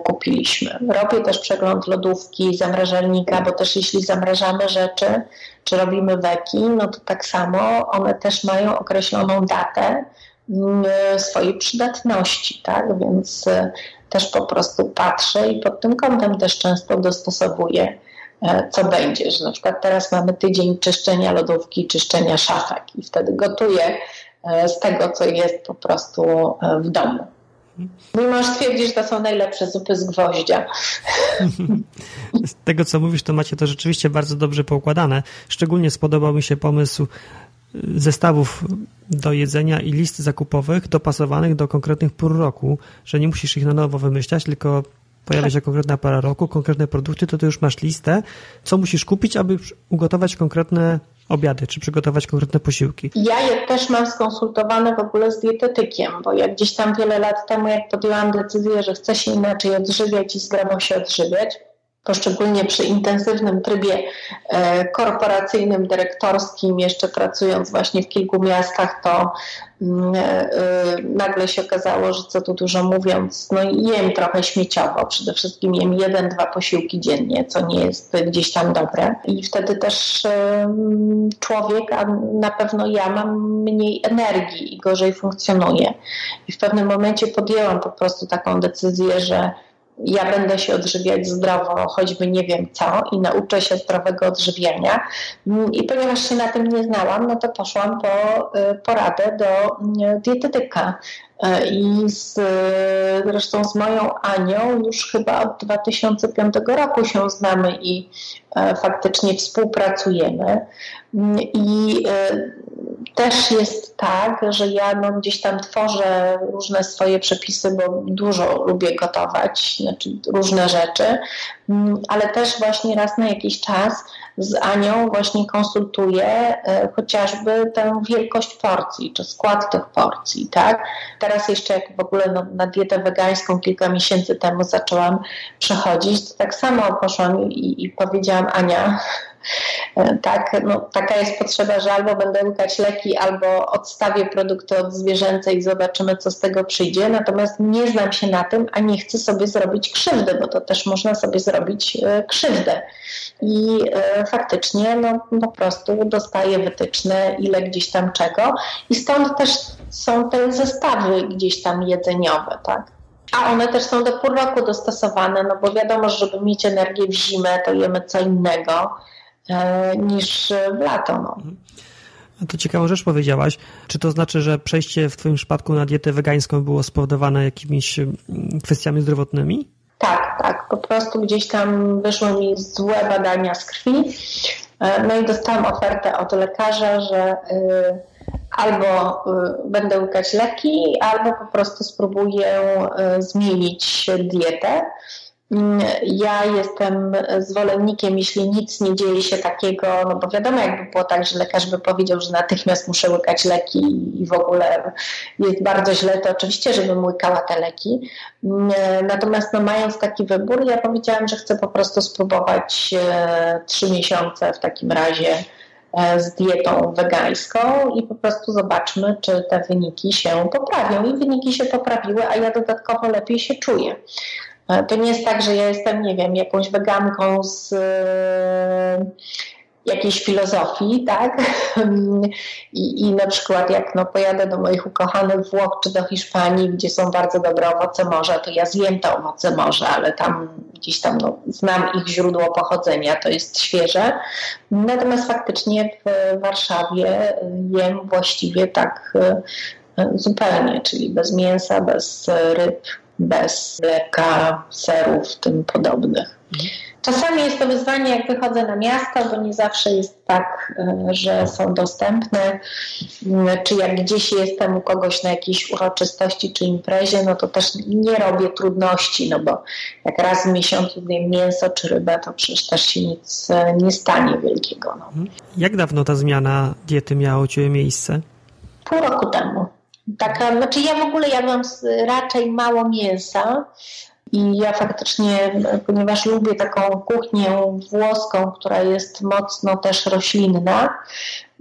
kupiliśmy. Robię też przegląd lodówki, zamrażalnika, bo też jeśli zamrażamy rzeczy, czy robimy weki, no to tak samo one też mają określoną datę mm, swojej przydatności, tak? Więc e, też po prostu patrzę i pod tym kątem też często dostosowuję, e, co będzie, że na przykład teraz mamy tydzień czyszczenia lodówki, czyszczenia szafek i wtedy gotuję e, z tego, co jest po prostu w domu. Mój mąż twierdzi, że to są najlepsze zupy z gwoździa. Z tego, co mówisz, to macie to rzeczywiście bardzo dobrze poukładane. Szczególnie spodobał mi się pomysł y, zestawów do jedzenia i list zakupowych dopasowanych do konkretnych pór roku, że nie musisz ich na nowo wymyślać, tylko pojawia się konkretna para roku, konkretne produkty, to ty już masz listę, co musisz kupić, aby ugotować konkretne obiady, czy przygotować konkretne posiłki. Ja je też mam skonsultowane w ogóle z dietetykiem, bo jak gdzieś tam wiele lat temu, jak podjęłam decyzję, że chcę się inaczej odżywiać i zdrowo się odżywiać, poszczególnie przy intensywnym trybie e, korporacyjnym, dyrektorskim, jeszcze pracując właśnie w kilku miastach, to mm, e, e, nagle się okazało, że co tu dużo mówiąc, no jem trochę śmieciowo. Przede wszystkim jem jeden, dwa posiłki dziennie, co nie jest gdzieś tam dobre. I wtedy też człowiek, a na pewno ja mam mniej energii i gorzej funkcjonuje. I w pewnym momencie podjęłam po prostu taką decyzję, że ja będę się odżywiać zdrowo, choćby nie wiem co, i nauczę się zdrowego odżywiania. I ponieważ się na tym nie znałam, no to poszłam po y, poradę do y, dietetyka. Y, I z, zresztą z moją Anią już chyba od 2005 roku się znamy i faktycznie współpracujemy. I też jest tak, że ja no, gdzieś tam tworzę różne swoje przepisy, bo dużo lubię gotować, znaczy różne rzeczy, mm, ale też właśnie raz na jakiś czas z Anią właśnie konsultuję e, chociażby tę wielkość porcji, czy skład tych porcji, tak? Teraz jeszcze jak w ogóle no, na dietę wegańską kilka miesięcy temu zaczęłam przechodzić, to tak samo poszłam i, i powiedziałam Ania, tak, no, taka jest potrzeba, że albo będę łykać leki, albo odstawię produkty od zwierzęce i zobaczymy, co z tego przyjdzie. Natomiast nie znam się na tym, a nie chcę sobie zrobić krzywdy, bo to też można sobie zrobić e, krzywdę. I e, faktycznie no, po prostu dostaję wytyczne, ile gdzieś tam czego. I stąd też są te zestawy gdzieś tam jedzeniowe, tak? A one też są do pół roku dostosowane, no bo wiadomo, że żeby mieć energię w zimę, to jemy co innego. E, niż w lato. No. To ciekawą rzecz powiedziałaś. Czy to znaczy, że przejście w Twoim przypadku na dietę wegańską było spowodowane jakimiś kwestiami zdrowotnymi? Tak, tak. Po prostu gdzieś tam wyszły mi złe badania z krwi. E, no i dostałam ofertę od lekarza, że albo będę łykać leki, albo po prostu spróbuję zmienić dietę. Mm, ja jestem zwolennikiem, jeśli nic nie dzieje się takiego, no bo wiadomo, jakby było tak, że lekarz by powiedział, że natychmiast muszę łykać leki i w ogóle jest bardzo źle, to oczywiście, żebym łykała te leki. Mm, natomiast no, mając taki wybór, ja powiedziałam, że chcę po prostu spróbować e, trzy miesiące w takim razie e, z dietą wegańską i po prostu zobaczmy, czy te wyniki się poprawią. I wyniki się poprawiły, a ja dodatkowo lepiej się czuję. E, to nie jest tak, że ja jestem, nie wiem, jakąś weganką z e, jakiejś filozofii, tak? I, I na przykład jak no, pojadę do moich ukochanych Włoch czy do Hiszpanii, gdzie są bardzo dobre owoce morza, to ja zjem te owoce morza, ale tam gdzieś tam no, znam ich źródło pochodzenia, to jest świeże. Natomiast faktycznie w Warszawie jem właściwie tak e, zupełnie, czyli bez mięsa, bez ryb, bez mleka, serów, tym podobnych. Czasami jest to wyzwanie, jak wychodzę na miasto, bo nie zawsze jest tak, e, że są dostępne. Mm, czy jak gdzieś jestem u kogoś na jakiejś uroczystości czy imprezie, no to też nie robię trudności, no bo jak raz w miesiącu jem mięso czy rybę, to przecież też się nic e, nie stanie wielkiego. No. Jak dawno ta zmiana diety miała u Ciebie miejsce? Pół roku temu. Taka, znaczy ja w ogóle jadłam raczej mało mięsa i ja faktycznie, ponieważ lubię taką kuchnię włoską, która jest mocno też roślinna,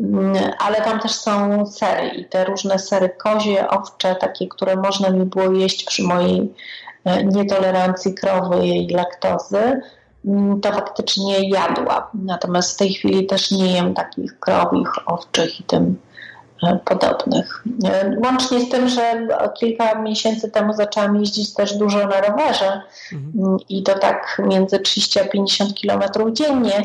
mm, ale tam też są sery i te różne sery kozie, owcze, takie, które można mi było jeść przy mojej e, nietolerancji krowy i laktozy, mm, to faktycznie jadła. Natomiast w tej chwili też nie jem takich krowich, owczych i tym podobnych. Łącznie z tym, że kilka miesięcy temu zaczęłam jeździć też dużo na rowerze mhm. i to tak między 30 a 50 kilometrów dziennie.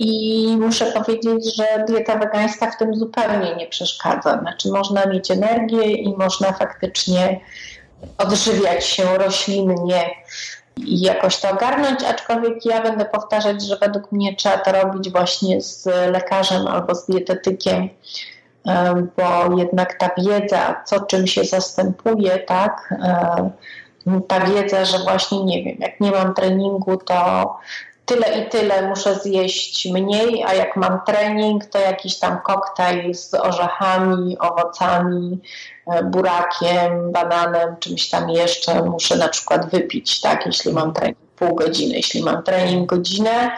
I muszę powiedzieć, że dieta wegańska w tym zupełnie nie przeszkadza. Znaczy, można mieć energię i można faktycznie odżywiać się roślinnie i jakoś to ogarnąć, aczkolwiek ja będę powtarzać, że według mnie trzeba to robić właśnie z lekarzem albo z dietetykiem, bo jednak ta wiedza, co czym się zastępuje, tak, ta wiedza, że właśnie nie wiem, jak nie mam treningu, to tyle i tyle muszę zjeść mniej, a jak mam trening, to jakiś tam koktajl z orzechami, owocami, e, burakiem, bananem, czymś tam jeszcze muszę na przykład wypić, tak, jeśli mam trening pół godziny. Jeśli mam trening godzinę,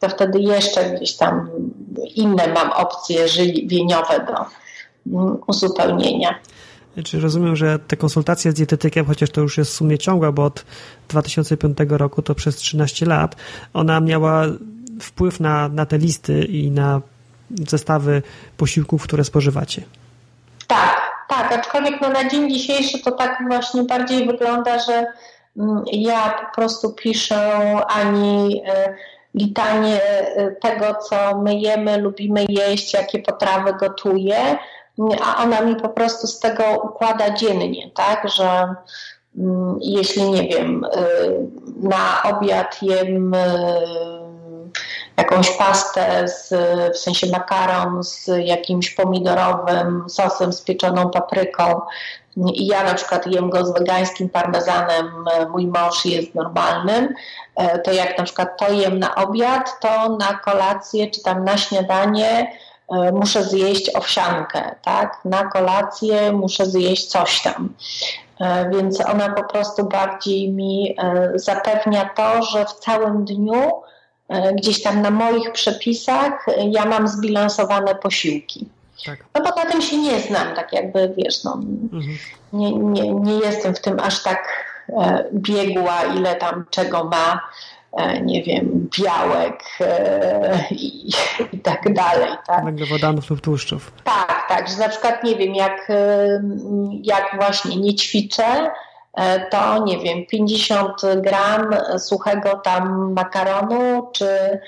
to wtedy jeszcze gdzieś tam inne mam opcje żywieniowe do mm, uzupełnienia. Czy rozumiem, że te konsultacje z dietetykiem, chociaż to już jest w sumie ciągła, bo od 2005 roku to przez 13 lat, ona miała wpływ na, na te listy i na zestawy posiłków, które spożywacie? Tak, tak, aczkolwiek no na dzień dzisiejszy to tak właśnie bardziej wygląda, że mm, ja po prostu piszę ani e, litanie e, tego, co my jemy, lubimy jeść, jakie potrawy gotuję, a ona mi po prostu z tego układa dziennie, tak, że mm, jeśli nie wiem, e, na obiad jem e, jakąś pastę, z, w sensie makaron z jakimś pomidorowym sosem, z pieczoną papryką, i ja na przykład jem go z wegańskim parmezanem, mój mąż jest normalnym, e, to jak na przykład to jem na obiad, to na kolację czy tam na śniadanie e, muszę zjeść owsiankę, tak? Na kolację muszę zjeść coś tam. E, więc ona po prostu bardziej mi zapewnia to, że w całym dniu gdzieś tam na moich przepisach ja mam zbilansowane posiłki. Tak. No bo na tym się nie znam, tak jakby wiesz, no, mhm. nie, nie, nie jestem w tym aż tak e, biegła, ile tam czego ma, e, nie wiem, białek e, i, i, tak dalej. Tak? Węglowodanów lub tłuszczów. Tak, tak, że na przykład nie wiem, jak, e, jak właśnie nie ćwiczę, e, to nie wiem, 50 gram suchego tam makaronu, czy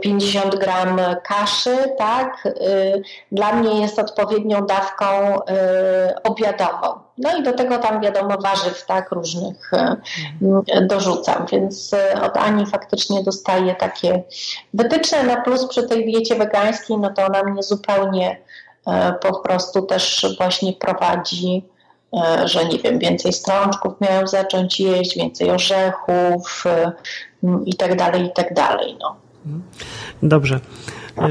50 mm, gram kaszy, tak, y, dla mnie jest odpowiednią dawką y, obiadową. No i do tego tam wiadomo warzyw, tak, różnych y, dorzucam, więc od Ani faktycznie dostaję takie wytyczne na plus przy tej diecie wegańskiej, no to ona mnie zupełnie po prostu też właśnie prowadzi że nie wiem, więcej strączków miałem zacząć jeść, więcej orzechów i tak dalej, i tak dalej. No. Dobrze.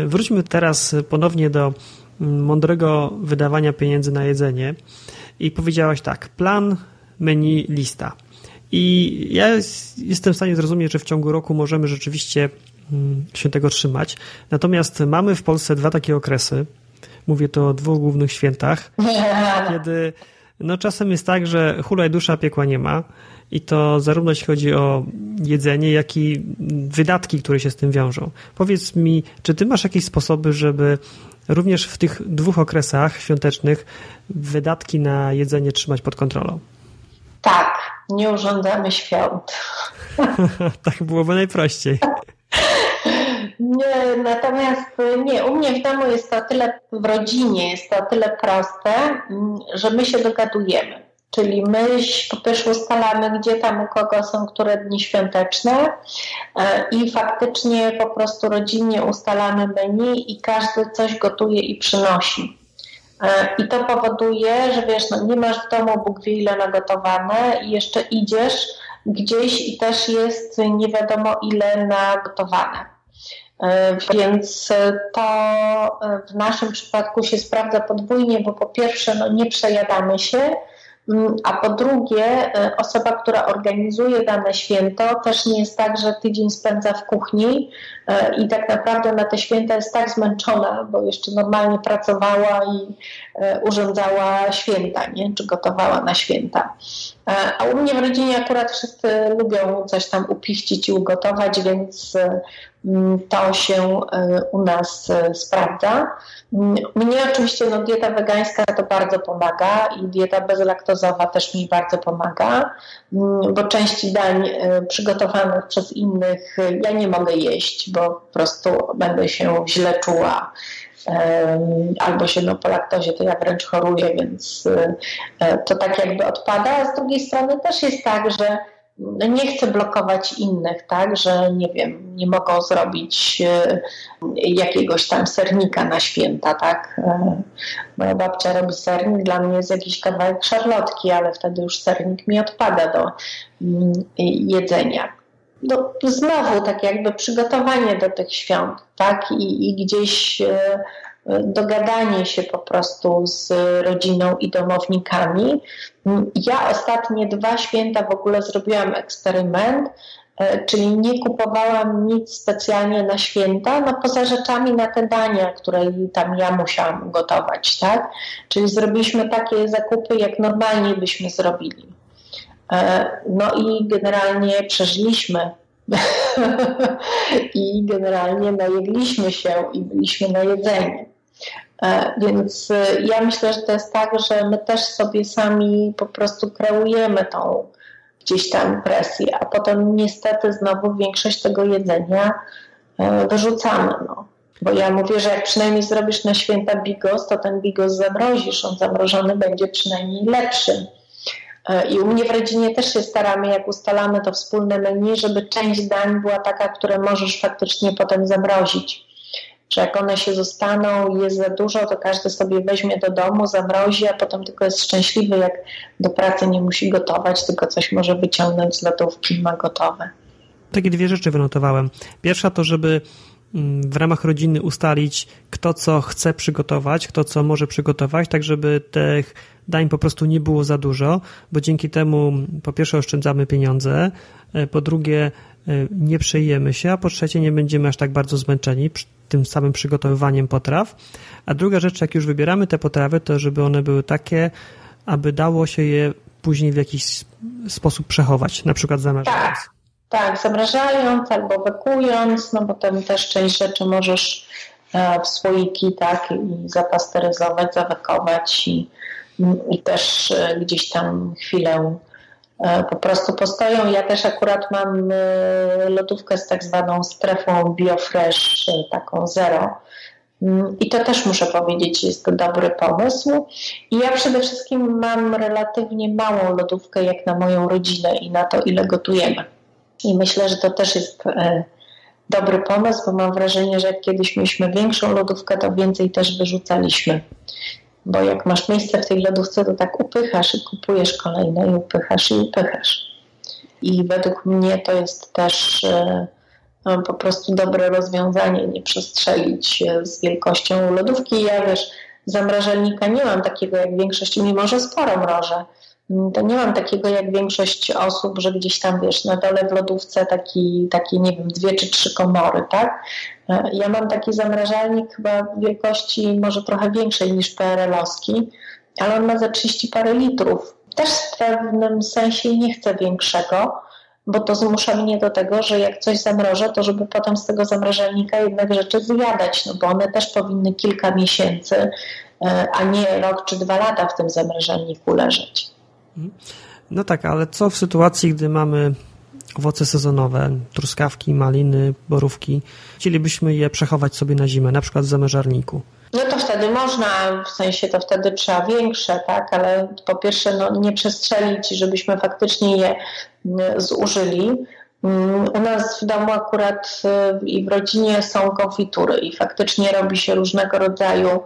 Wróćmy teraz ponownie do mądrego wydawania pieniędzy na jedzenie i powiedziałaś tak, plan, menu, lista. I ja jestem w stanie zrozumieć, że w ciągu roku możemy rzeczywiście mm, się tego trzymać. Natomiast mamy w Polsce dwa takie okresy. Mówię to o dwóch głównych świętach, kiedy no czasem jest tak, że hulaj dusza piekła nie ma. I to zarówno jeśli chodzi o jedzenie, jak i wydatki, które się z tym wiążą. Powiedz mi, czy ty masz jakieś sposoby, żeby również w tych dwóch okresach świątecznych wydatki na jedzenie trzymać pod kontrolą? Tak, nie urządzamy świąt. tak byłoby najprościej. Nie, natomiast nie, u mnie w domu jest to tyle, w rodzinie jest to tyle proste, że my się dogadujemy. Czyli my po pierwsze ustalamy, gdzie tam u kogo są które dni świąteczne e, i faktycznie po prostu rodzinnie ustalamy menu i każdy coś gotuje i przynosi. E, I to powoduje, że wiesz, no nie masz w domu Bóg wie ile nagotowane i jeszcze idziesz gdzieś i też jest nie wiadomo ile nagotowane. E, więc to w naszym przypadku się sprawdza podwójnie, bo po pierwsze no nie przejadamy się, a po drugie e, osoba, która organizuje dane święto też nie jest tak, że tydzień spędza w kuchni i tak naprawdę na te święta jest tak zmęczona, bo jeszcze normalnie pracowała i urządzała święta, nie? czy gotowała na święta. E, a u mnie w rodzinie akurat wszyscy lubią coś tam upiścić i ugotować, więc mm, to się e, u nas e, sprawdza. Mm, mnie oczywiście no, dieta wegańska to bardzo pomaga i dieta bezlaktozowa też mi bardzo pomaga, mm, bo części dań przygotowanych przez innych ja nie mogę jeść, bo po prostu będę się źle czuła albo się no, po laktozie to ja wręcz choruję, więc e, to tak jakby odpada. A z drugiej strony też jest tak, że nie chcę blokować innych, tak, że nie wiem, nie mogą zrobić e, jakiegoś tam sernika na święta, tak. E, moja babcia robi sernik, dla mnie jest jakiś kawałek szarlotki, ale wtedy już sernik mi odpada do mm, jedzenia no, znowu tak jakby przygotowanie do tych świąt, tak? I, i gdzieś e, dogadanie się po prostu z rodziną i domownikami. Ja ostatnie dwa święta w ogóle zrobiłam eksperyment, e, czyli nie kupowałam nic specjalnie na święta, no poza rzeczami na te dania, które tam ja musiałam gotować, tak? Czyli zrobiliśmy takie zakupy, jak normalnie byśmy zrobili. E, no i generalnie przeżyliśmy i generalnie najedliśmy się i byliśmy najedzeni. E, więc e, ja myślę, że to jest tak, że my też sobie sami po prostu kreujemy tą gdzieś tam presję, a potem niestety znowu większość tego jedzenia wyrzucamy. No. Bo ja mówię, że jak przynajmniej zrobisz na święta bigos, to ten bigos zamrozisz. On zamrożony będzie przynajmniej lepszy. E, I u mnie w rodzinie też się staramy, jak ustalamy to wspólne menu, żeby część dań była taka, które możesz faktycznie potem zamrozić. Że jak one się zostaną i jest za dużo, to każdy sobie weźmie do domu, zamrozi, a potem tylko jest szczęśliwy, jak do pracy nie musi gotować, tylko coś może wyciągnąć z lodówki i ma gotowe. Takie dwie rzeczy wynotowałem. Pierwsza to, żeby w ramach rodziny ustalić, kto co chce przygotować, kto co może przygotować, tak żeby tych dań po prostu nie było za dużo, bo dzięki temu po pierwsze oszczędzamy pieniądze, e, po drugie e, nie przejemy się, a po trzecie nie będziemy aż tak bardzo zmęczeni tym samym przygotowywaniem potraw. A druga rzecz, jak już wybieramy te potrawy, to żeby one były takie, aby dało się je później w jakiś sposób przechować, na przykład zamrażając. Tak, zamrażając albo wekując, no bo tam też część rzeczy możesz e, w słoiki tak i zapasteryzować, zawekować i i też e, gdzieś tam chwilę e, po prostu postoją. Ja też akurat mam lodówkę z tak zwaną strefą BioFresh, taką zero. Mm, I to też muszę powiedzieć, jest to dobry pomysł. I ja przede wszystkim mam relatywnie małą lodówkę jak na moją rodzinę i na to, ile gotujemy. I myślę, że to też jest dobry pomysł, bo mam wrażenie, że jak kiedyś mieliśmy większą lodówkę, to więcej też wyrzucaliśmy. Bo jak masz miejsce w tej lodówce, to tak upychasz i kupujesz kolejne i upychasz i upychasz. I według mnie to jest też e, no, po prostu dobre rozwiązanie, nie przestrzelić z wielkością lodówki. Ja wiesz, zamrażalnika nie mam takiego jak większość, mimo że sporo mrożę to nie mam takiego jak większość osób, że gdzieś tam, wiesz, na dole w lodówce taki, taki nie wiem, dwie czy trzy komory, tak? E, ja mam taki zamrażalnik chyba wielkości może trochę większej niż PRL-owski, ale on ma za 30 parę litrów. Też w pewnym sensie nie chcę większego, bo to zmusza mnie do tego, że jak coś zamrożę, to żeby potem z tego zamrażalnika jednak rzeczy zjadać, no bo one też powinny kilka miesięcy, e, a nie rok czy dwa lata w tym zamrażalniku leżeć. No tak, ale co w sytuacji, gdy mamy owoce sezonowe, truskawki, maliny, borówki, chcielibyśmy je przechować sobie na zimę, na przykład w zamężarniku? No to wtedy można, w sensie to wtedy trzeba większe, tak, ale po pierwsze no, nie przestrzelić, żebyśmy faktycznie je mm, zużyli. Mm, u nas w domu akurat y, i w rodzinie są konfitury i faktycznie robi się różnego rodzaju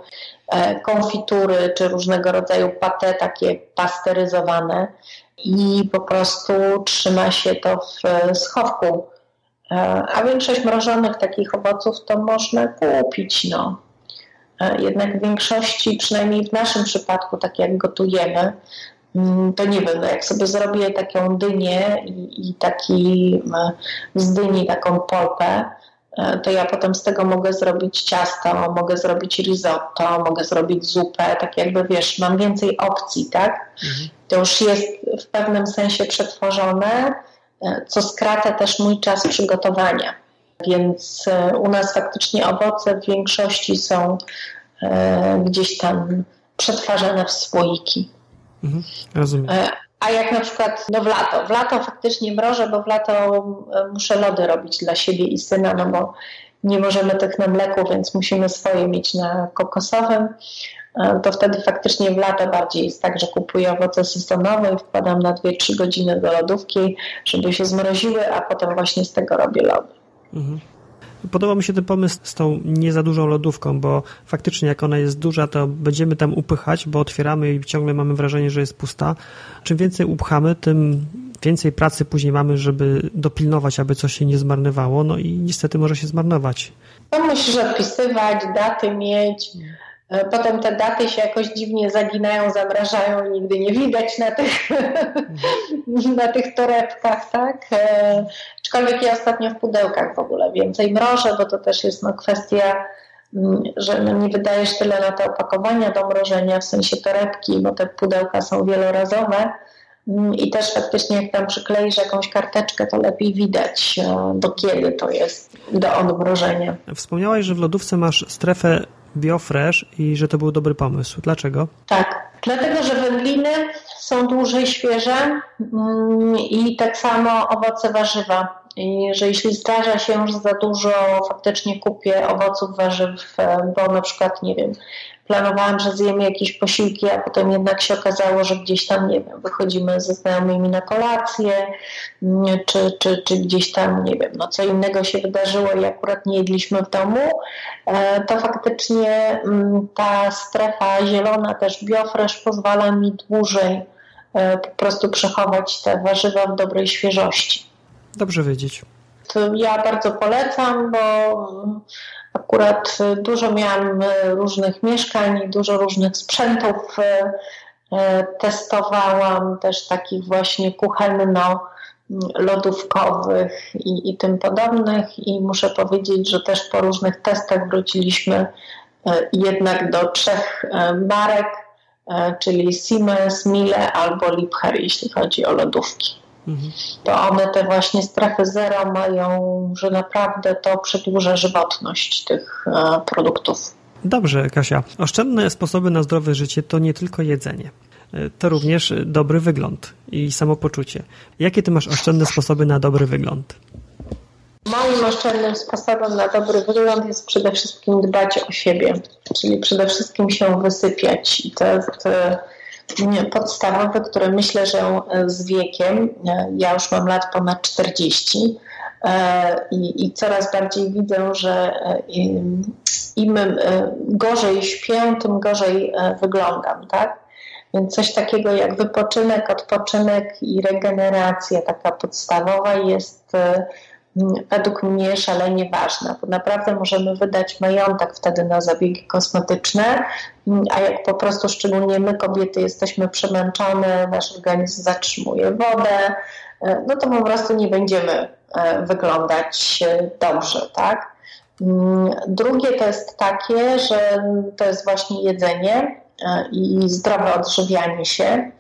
E, konfitury czy różnego rodzaju pate takie pasteryzowane i po prostu trzyma się to w schowku. E, a większość mrożonych takich owoców to można kupić. No. E, jednak w większości, przynajmniej w naszym przypadku, tak jak gotujemy, to nie wiem, no jak sobie zrobię taką dynię i, i taki z dyni taką polpę, E, to ja potem z tego mogę zrobić ciasto, mogę zrobić risotto, mogę zrobić zupę, tak jakby wiesz, mam więcej opcji, tak? Mhm. To już jest w pewnym sensie przetworzone, e, co skraca też mój czas przygotowania. Więc e, u nas faktycznie owoce w większości są gdzieś tam przetwarzane w słoiki. Mhm. Rozumiem. A jak na przykład no w lato, w lato faktycznie mrożę, bo w lato e, muszę lody robić dla siebie i syna, no bo nie możemy tych na mleku, więc musimy swoje mieć na kokosowym. E, to wtedy faktycznie w lato bardziej jest tak, że kupuję owoce sezonowe i wkładam na 2-3 godziny do lodówki, żeby się zmroziły, a potem właśnie z tego robię lody. Mhm. Podoba mi się ten pomysł z tą nie za dużą lodówką, bo faktycznie jak ona jest duża, to będziemy tam upychać, bo otwieramy i ciągle mamy wrażenie, że jest pusta. Czym więcej upchamy, tym więcej pracy później mamy, żeby dopilnować, aby coś się nie zmarnowało, no i niestety może się zmarnować. No musisz odpisywać, daty mieć, potem te daty się jakoś dziwnie zaginają, zamrażają i nigdy nie widać na tych, na tych torebkach, tak? E, aczkolwiek ja ostatnio w pudełkach w ogóle więcej mrożę, bo to też jest no, kwestia, mm, że no, nie wydajesz tyle na te opakowania do mrożenia, w sensie torebki, bo te pudełka są wielorazowe. Mm, I też faktycznie, jak tam przykleisz jakąś karteczkę, to lepiej widać, e, do kiedy to jest do odmrożenia. Wspomniałaś, że w lodówce masz strefę BioFresh i że to był dobry pomysł. Dlaczego? Tak, dlatego, że wędliny są dłużej świeże mm, i tak samo owoce warzywa. I że jeśli zdarza się, że za dużo faktycznie kupię owoców, warzyw, e, bo na przykład, nie wiem, planowałam, że zjemy jakieś posiłki, a potem jednak się okazało, że gdzieś tam, nie wiem, wychodzimy ze znajomymi na kolację, czy, czy, czy gdzieś tam, nie wiem, no co innego się wydarzyło i akurat nie jedliśmy w domu, e, to faktycznie mm, ta strefa zielona, też biofresh pozwala mi dłużej e, po prostu przechować te warzywa w dobrej świeżości. Dobrze wiedzieć. To ja bardzo polecam, bo Akurat y, dużo miałam y, różnych mieszkań, dużo różnych sprzętów y, testowałam, też takich właśnie kuchenno-lodówkowych i, i tym podobnych. I muszę powiedzieć, że też po różnych testach wróciliśmy jednak do trzech marek, czyli Siemens, Miele albo Liebherr, jeśli chodzi o lodówki to one te właśnie strefy zero mają, że naprawdę to przedłuża żywotność tych e, produktów. Dobrze, Kasia. Oszczędne sposoby na zdrowe życie to nie tylko jedzenie. E, to również dobry wygląd i samopoczucie. Jakie ty masz oszczędne sposoby na dobry wygląd? Moim oszczędnym sposobem na dobry wygląd jest przede wszystkim dbać o siebie, czyli przede wszystkim się wysypiać. I to jest podstawowy, który myślę, że z wiekiem, ja już mam lat ponad 40, i, i, coraz bardziej widzę, że im gorzej śpię, tym gorzej wyglądam, tak? Więc coś takiego jak wypoczynek, odpoczynek i regeneracja taka podstawowa jest e, według mnie szalenie ważna, bo naprawdę możemy wydać majątek wtedy na zabiegi kosmetyczne, a jak po prostu szczególnie my kobiety jesteśmy przemęczone, nasz organizm zatrzymuje wodę, e, no to po prostu nie będziemy e, wyglądać dobrze, tak? Mm, drugie to jest takie, że to jest właśnie jedzenie E, i zdrowe odżywianie się,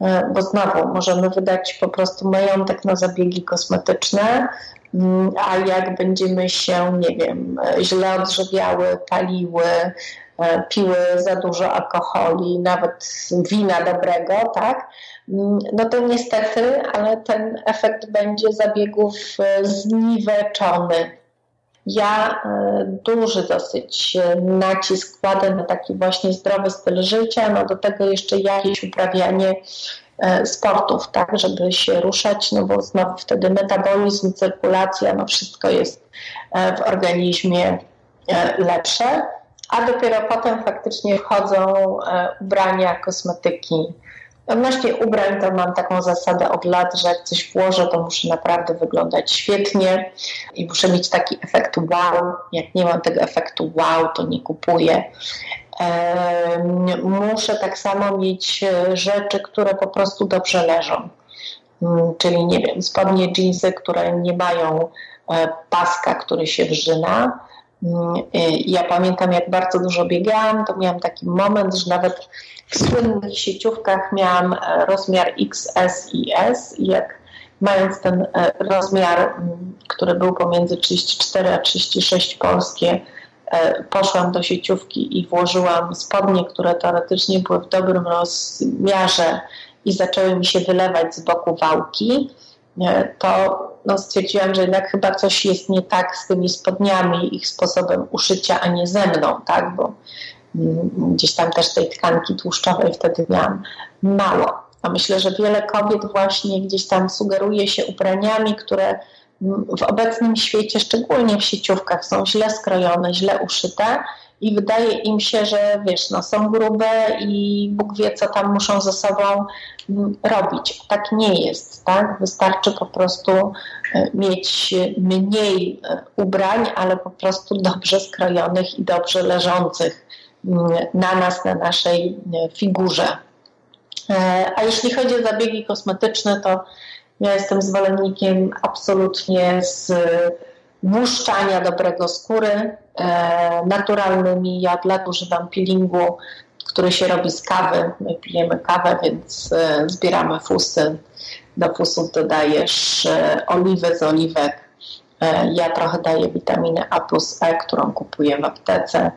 e, bo znowu możemy wydać po prostu majątek na zabiegi kosmetyczne, a jak będziemy się, nie wiem, źle odżywiały, paliły, e, piły za dużo alkoholi, nawet wina dobrego, tak? Mm, no to niestety, ale ten efekt będzie zabiegów zniweczony. Ja e, duży dosyć e, nacisk kładę na taki właśnie zdrowy styl życia, no do tego jeszcze jakieś uprawianie e, sportów, tak, żeby się ruszać, no bo znowu wtedy metabolizm, cyrkulacja, no wszystko jest w organizmie lepsze, a dopiero potem faktycznie wchodzą ubrania, kosmetyki, Odnośnie ubrań to mam taką zasadę od lat, że jak coś włożę, to muszę naprawdę wyglądać świetnie i muszę mieć taki efekt wow. Jak nie mam tego efektu wow, to nie kupuję. Muszę tak samo mieć e, rzeczy, które po prostu dobrze leżą. Mm, czyli nie wiem, spodnie, jeansy, które nie mają e, paska, który się wrzyna. Mm, ja pamiętam, jak bardzo dużo biegałam, to miałam taki moment, że nawet w słynnych sieciówkach miałam e, rozmiar XS i S i jak mając ten e, rozmiar, który był pomiędzy 34 a 36 polskie, e, poszłam do sieciówki i włożyłam spodnie, które teoretycznie były w dobrym rozmiarze i zaczęły mi się wylewać z boku wałki, to no, stwierdziłam, że jednak chyba coś jest nie tak z tymi spodniami, ich sposobem uszycia, a nie ze mną, tak? Bo gdzieś tam też tej tkanki tłuszczowej wtedy miałam mało. A myślę, że wiele kobiet właśnie gdzieś tam sugeruje się ubraniami, które w obecnym świecie, szczególnie w sieciówkach, są źle skrojone, źle uszyte i wydaje im się, że wiesz, no, są grube i Bóg wie, co tam muszą ze sobą robić. Tak nie jest, tak? Wystarczy po prostu e, mieć mniej e, ubrań, ale po prostu dobrze skrojonych i dobrze leżących na nas, na naszej e, figurze. A jeśli chodzi o zabiegi kosmetyczne, to ja jestem zwolennikiem absolutnie z błyszczania dobrego skóry e, naturalnymi. Ja od lat używam peelingu, który się robi z kawy. My pijemy kawę, więc zbieramy fusy. Do fusów dodajesz oliwy z oliwek. Ja trochę daję witaminę A plus E, którą kupuję w aptece.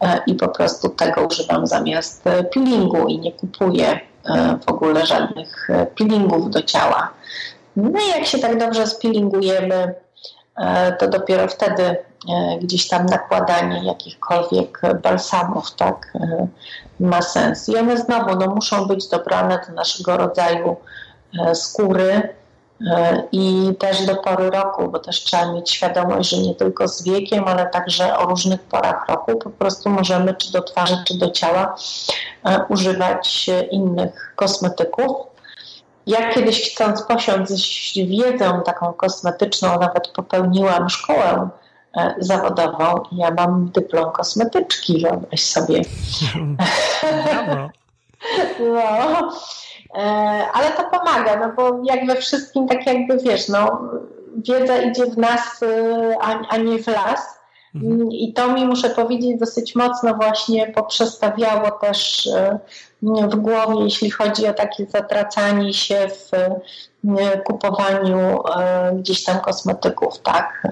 E, i po prostu tego używam zamiast e, peelingu i nie kupuję e, w ogóle żadnych peelingów do ciała. No i jak się tak dobrze spilingujemy, to dopiero wtedy gdzieś tam nakładanie jakichkolwiek balsamów tak, ma sens. I one znowu no, muszą być dobrane do naszego rodzaju skóry, E, i też do pory roku, bo też trzeba mieć świadomość, że nie tylko z wiekiem, ale także o różnych porach roku po prostu możemy czy do twarzy, czy do ciała e, używać innych kosmetyków. Ja kiedyś chcąc posiąść wiedzę taką kosmetyczną, nawet popełniłam szkołę e, zawodową. Ja mam dyplom kosmetyczki, wyobraź sobie. No. E, ale to pomaga, no bo jak we wszystkim, tak jakby wiesz, no, wiedza idzie w nas, e, a, nie w las. Mhm. I to mi, muszę powiedzieć, dosyć mocno właśnie poprzestawiało też e, w głowie, jeśli chodzi o takie zatracanie się w kupowaniu gdzieś tam kosmetyków, tak?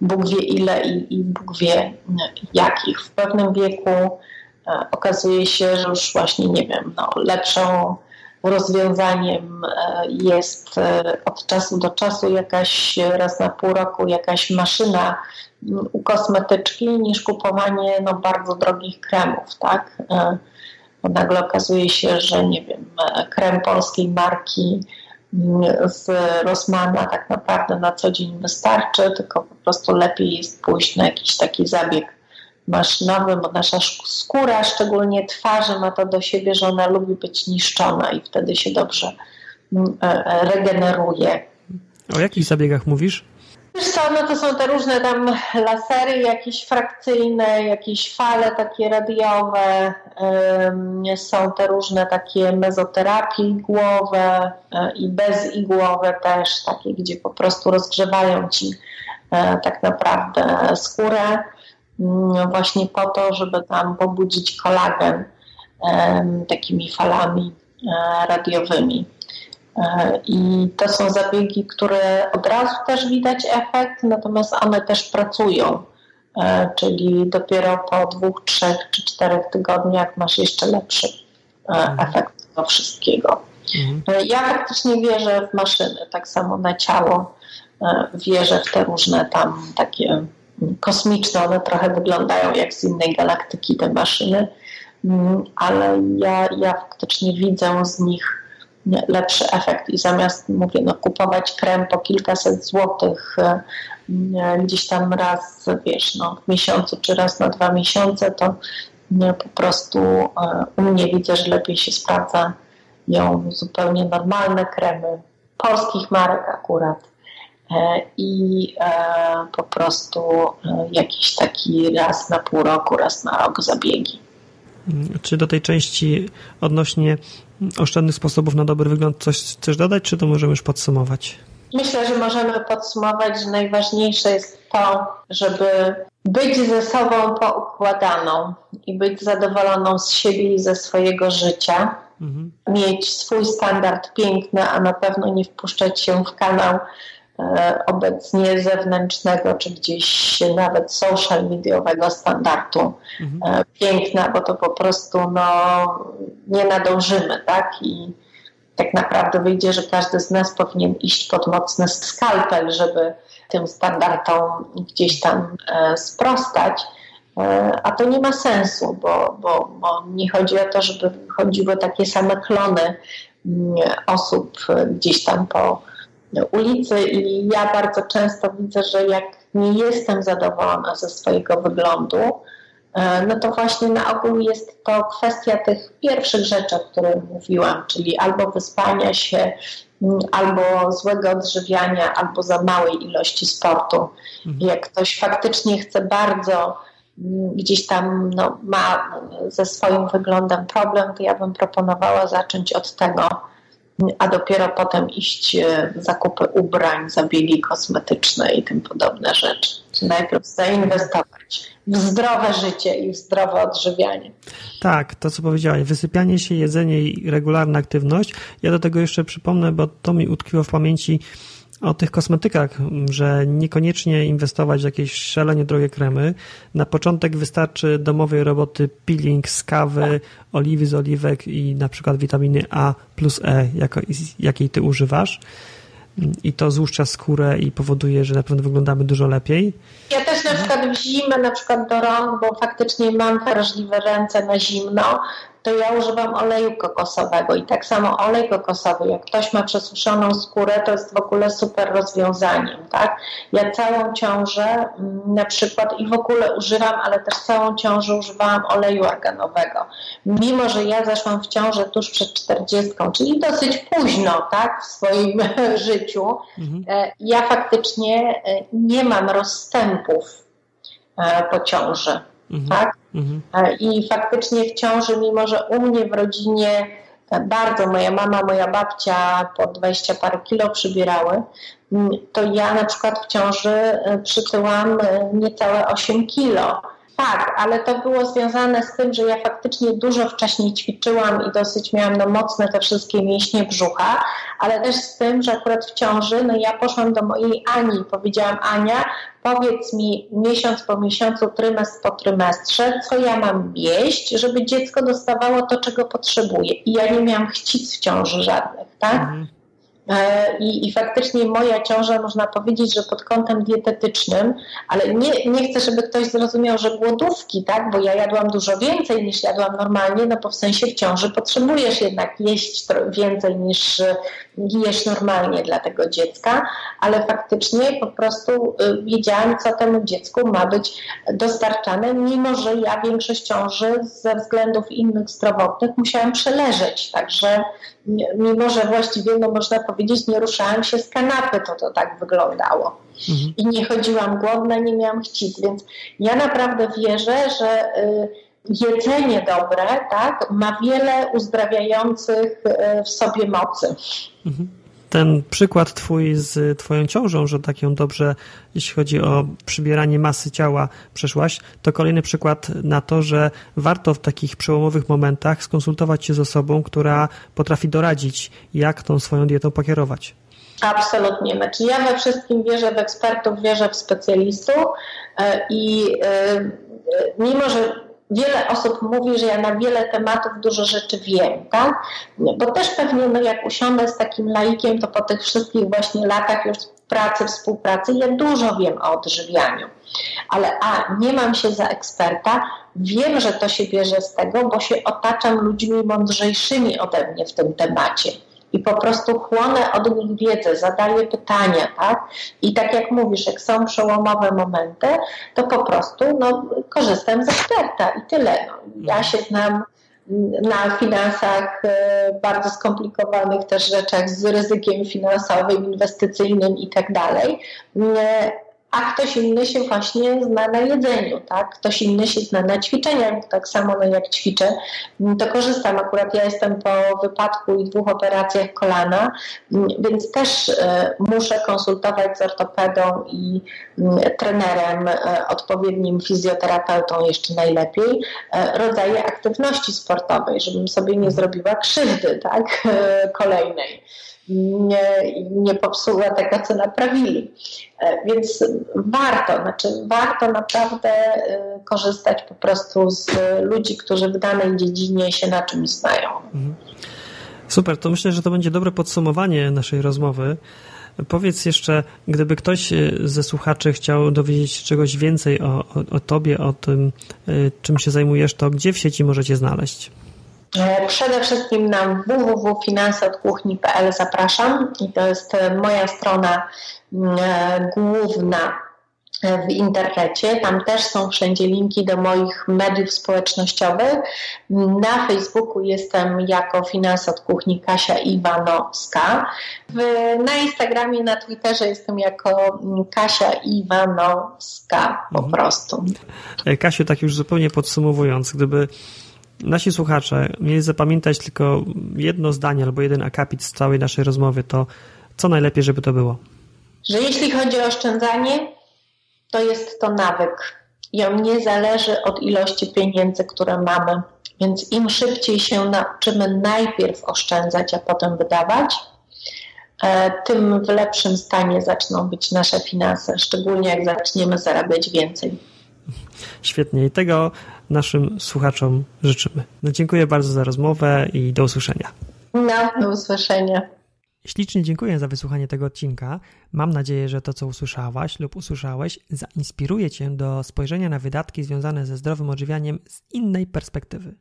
Bóg wie ile i, i Bóg wie jakich. W pewnym wieku okazuje się, że już właśnie, nie wiem, no, lepszą rozwiązaniem e, jest e, od czasu do czasu jakaś raz na pół roku jakaś maszyna u kosmetyczki niż kupowanie no, bardzo drogich kremów, tak? E, nagle okazuje się, że nie wiem, krem polskiej marki z Rosmana tak naprawdę na co dzień wystarczy, tylko po prostu lepiej jest pójść na jakiś taki zabieg maszynowy, bo nasza skóra, szczególnie twarzy, ma to do siebie, że ona lubi być niszczona i wtedy się dobrze mm, e, e, regeneruje. O jakich zabiegach mówisz? Wiesz co, no to są te różne tam lasery, jakieś frakcyjne, jakieś fale takie radiowe, są te różne takie mezoterapie igłowe e, i bezigłowe też, takie, gdzie po prostu rozgrzewają ci tak naprawdę skórę właśnie po to, żeby tam pobudzić kolagen takimi falami e, radiowymi. E, I to są zabiegi, które od razu też widać efekt, natomiast one też pracują. E, czyli dopiero po dwóch, trzech czy czterech tygodniach masz jeszcze lepszy mhm. efekt tego wszystkiego. Mhm. Ja faktycznie wierzę w maszyny, tak samo na ciało. Wierzę w te różne tam takie kosmiczne, one trochę wyglądają jak z innej galaktyki te maszyny, mm, ale ja, ja faktycznie widzę z nich lepszy efekt i zamiast, mówię, no, kupować krem po kilkaset złotych e, gdzieś tam raz, wiesz, no, w miesiącu czy raz na dwa miesiące, to po prostu e, u mnie widzę, że lepiej się sprawdza ją zupełnie normalne kremy, polskich marek akurat i po prostu jakiś taki raz na pół roku, raz na rok zabiegi. Czy do tej części odnośnie oszczędnych sposobów na dobry wygląd coś chcesz dodać, czy to możemy już podsumować? Myślę, że możemy podsumować, że najważniejsze jest to, żeby być ze sobą poukładaną i być zadowoloną z siebie i ze swojego życia. Mhm. Mieć swój standard piękny, a na pewno nie wpuszczać się w kanał E, obecnie zewnętrznego, czy gdzieś nawet social mediowego standardu mhm. E, piękna, bo to po prostu no, nie nadążymy, tak? I tak naprawdę wyjdzie, że każdy z nas powinien iść pod mocny skalpel, żeby tym standardom gdzieś tam e, sprostać. A to nie ma sensu, bo, bo, bo nie chodzi o to, żeby chodziły takie same klony mm, osób gdzieś tam po, ulicy i ja bardzo często widzę, że jak nie jestem zadowolona ze swojego wyglądu, e, no to właśnie na ogół jest to kwestia tych pierwszych rzeczy, o których mówiłam, czyli albo wyspania się, mm, albo złego odżywiania, albo za małej ilości sportu. Mhm. Jak ktoś faktycznie chce bardzo mm, gdzieś tam no, ma ze swoim wyglądem problem, to ja bym proponowała zacząć od tego, a dopiero potem iść w zakupy ubrań, zabiegi kosmetyczne i tym podobne rzeczy. Najpierw zainwestować w zdrowe życie i w zdrowe odżywianie. Tak, to co powiedziałeś, wysypianie się, jedzenie i regularna aktywność. Ja do tego jeszcze przypomnę, bo to mi utkwiło w pamięci o tych kosmetykach, że niekoniecznie inwestować w jakieś szalenie drogie kremy. Na początek wystarczy domowej roboty peeling z kawy, oliwy z oliwek i na przykład witaminy A plus E, jako, jakiej ty używasz. I to złuszcza skórę i powoduje, że naprawdę wyglądamy dużo lepiej. Ja też na przykład w zimę, na przykład do rąk, bo faktycznie mam wrażliwe ręce na zimno, to ja używam oleju kokosowego i tak samo olej kokosowy, jak ktoś ma przesuszoną skórę, to jest w ogóle super rozwiązaniem, tak? Ja całą ciążę mm, na przykład i w ogóle używam, ale też całą ciążę używałam oleju arganowego. Mimo, że ja zeszłam w ciążę tuż przed 40, czyli dosyć późno, tak, w swoim życiu, mhm. E, ja faktycznie e, nie mam rozstępów e, po ciąży. Mhm. Tak? Mhm. I faktycznie w ciąży, mimo że u mnie w rodzinie bardzo moja mama, moja babcia po 20 parę kilo przybierały, to ja na przykład w ciąży przytyłam niecałe 8 kilo. Tak, ale to było związane z tym, że ja faktycznie dużo wcześniej ćwiczyłam i dosyć miałam no, mocne te wszystkie mięśnie brzucha, ale też z tym, że akurat w ciąży, no ja poszłam do mojej Ani i powiedziałam, Ania, powiedz mi miesiąc po miesiącu, trymestr po trymestrze, co ja mam jeść, żeby dziecko dostawało to, czego potrzebuje. I ja nie miałam chcic w ciąży żadnych, tak? Mhm. E, I, I faktycznie moja ciąża, można powiedzieć, że pod kątem dietetycznym, ale nie, nie chcę, żeby ktoś zrozumiał, że głodówki, tak, bo ja jadłam dużo więcej niż jadłam normalnie, no bo w sensie w ciąży potrzebujesz jednak jeść więcej niż jesz normalnie dla tego dziecka, ale faktycznie po prostu y, wiedziałam, co temu dziecku ma być dostarczane, mimo że ja większość ciąży ze względów innych zdrowotnych musiałam przeleżeć, także mimo, że właściwie, no można powiedzieć, nie ruszałam się z kanapy, to to tak wyglądało. Mhm. I nie chodziłam głodna, nie miałam chcić, więc ja naprawdę wierzę, że y, jedzenie dobre tak, ma wiele uzdrawiających y, w sobie mocy. Mhm ten przykład twój z twoją ciążą, że tak ją dobrze, jeśli chodzi o przybieranie masy ciała, przeszłaś, to kolejny przykład na to, że warto w takich przełomowych momentach skonsultować się z osobą, która potrafi doradzić, jak tą swoją dietą pokierować. Absolutnie. Znaczy ja we wszystkim wierzę w ekspertów, wierzę w specjalistów e, i e, mimo, że wiele osób mówi, że ja na wiele tematów dużo rzeczy wiem, tak? Bo też pewnie, no jak usiądę z takim laikiem, to po tych wszystkich właśnie latach już pracy, współpracy, ja dużo wiem o odżywianiu. Ale a, nie mam się za eksperta, wiem, że to się bierze z tego, bo się otaczam ludźmi mądrzejszymi ode mnie w tym temacie i po prostu chłonę od nich wiedzę, zadaję pytania, tak? I tak jak mówisz, jak są przełomowe momenty, to po prostu no, korzystam z eksperta i tyle. No. Ja się znam na finansach e, bardzo skomplikowanych też rzeczach z ryzykiem finansowym, inwestycyjnym i tak dalej a ktoś inny się właśnie zna na jedzeniu, tak? Ktoś inny się zna na ćwiczeniach, tak samo no jak ćwiczę, to korzystam. Akurat ja jestem po wypadku i dwóch operacjach kolana, więc też e, muszę konsultować z ortopedą i trenerem, e, odpowiednim fizjoterapeutą jeszcze najlepiej, e, rodzaje aktywności sportowej, żebym sobie nie zrobiła krzywdy, tak? Kolejnej nie, nie popsuła tego, co naprawili. E, więc warto, znaczy warto naprawdę e, korzystać po prostu z ludzi, którzy w danej dziedzinie się na czymś znają. Mhm. Super, to myślę, że to będzie dobre podsumowanie naszej rozmowy. Powiedz jeszcze, gdyby ktoś e, ze słuchaczy chciał dowiedzieć się czegoś więcej o, o, o tobie, o tym, czym się zajmujesz, to gdzie w sieci możecie znaleźć? E, przede wszystkim na www.finanseodkuchni.pl zapraszam i to jest e, moja strona mm, e, główna w internecie. Tam też są wszędzie linki do moich mediów społecznościowych. Na Facebooku jestem jako Finans od Kuchni Kasia Iwanowska. na Instagramie, na Twitterze jestem jako mm, Kasia Iwanowska po mhm. prostu. Kasiu, tak już zupełnie podsumowując, gdyby nasi słuchacze mieli zapamiętać tylko jedno zdanie albo jeden akapit z całej naszej rozmowy, to co najlepiej, żeby to było? Że jeśli chodzi o oszczędzanie, to jest to nawyk i on nie zależy od ilości pieniędzy, które mamy. Więc im szybciej się nauczymy najpierw oszczędzać, a potem wydawać, e, tym w lepszym stanie zaczną być nasze finanse, szczególnie jak zaczniemy zarabiać więcej. Świetnie i tego naszym słuchaczom życzymy. No, dziękuję bardzo za rozmowę i do usłyszenia. No, do usłyszenia. Ślicznie dziękuję za wysłuchanie tego odcinka. Mam nadzieję, że to, co usłyszałaś lub usłyszałeś, zainspiruje Cię do spojrzenia na wydatki związane ze zdrowym odżywianiem z innej perspektywy.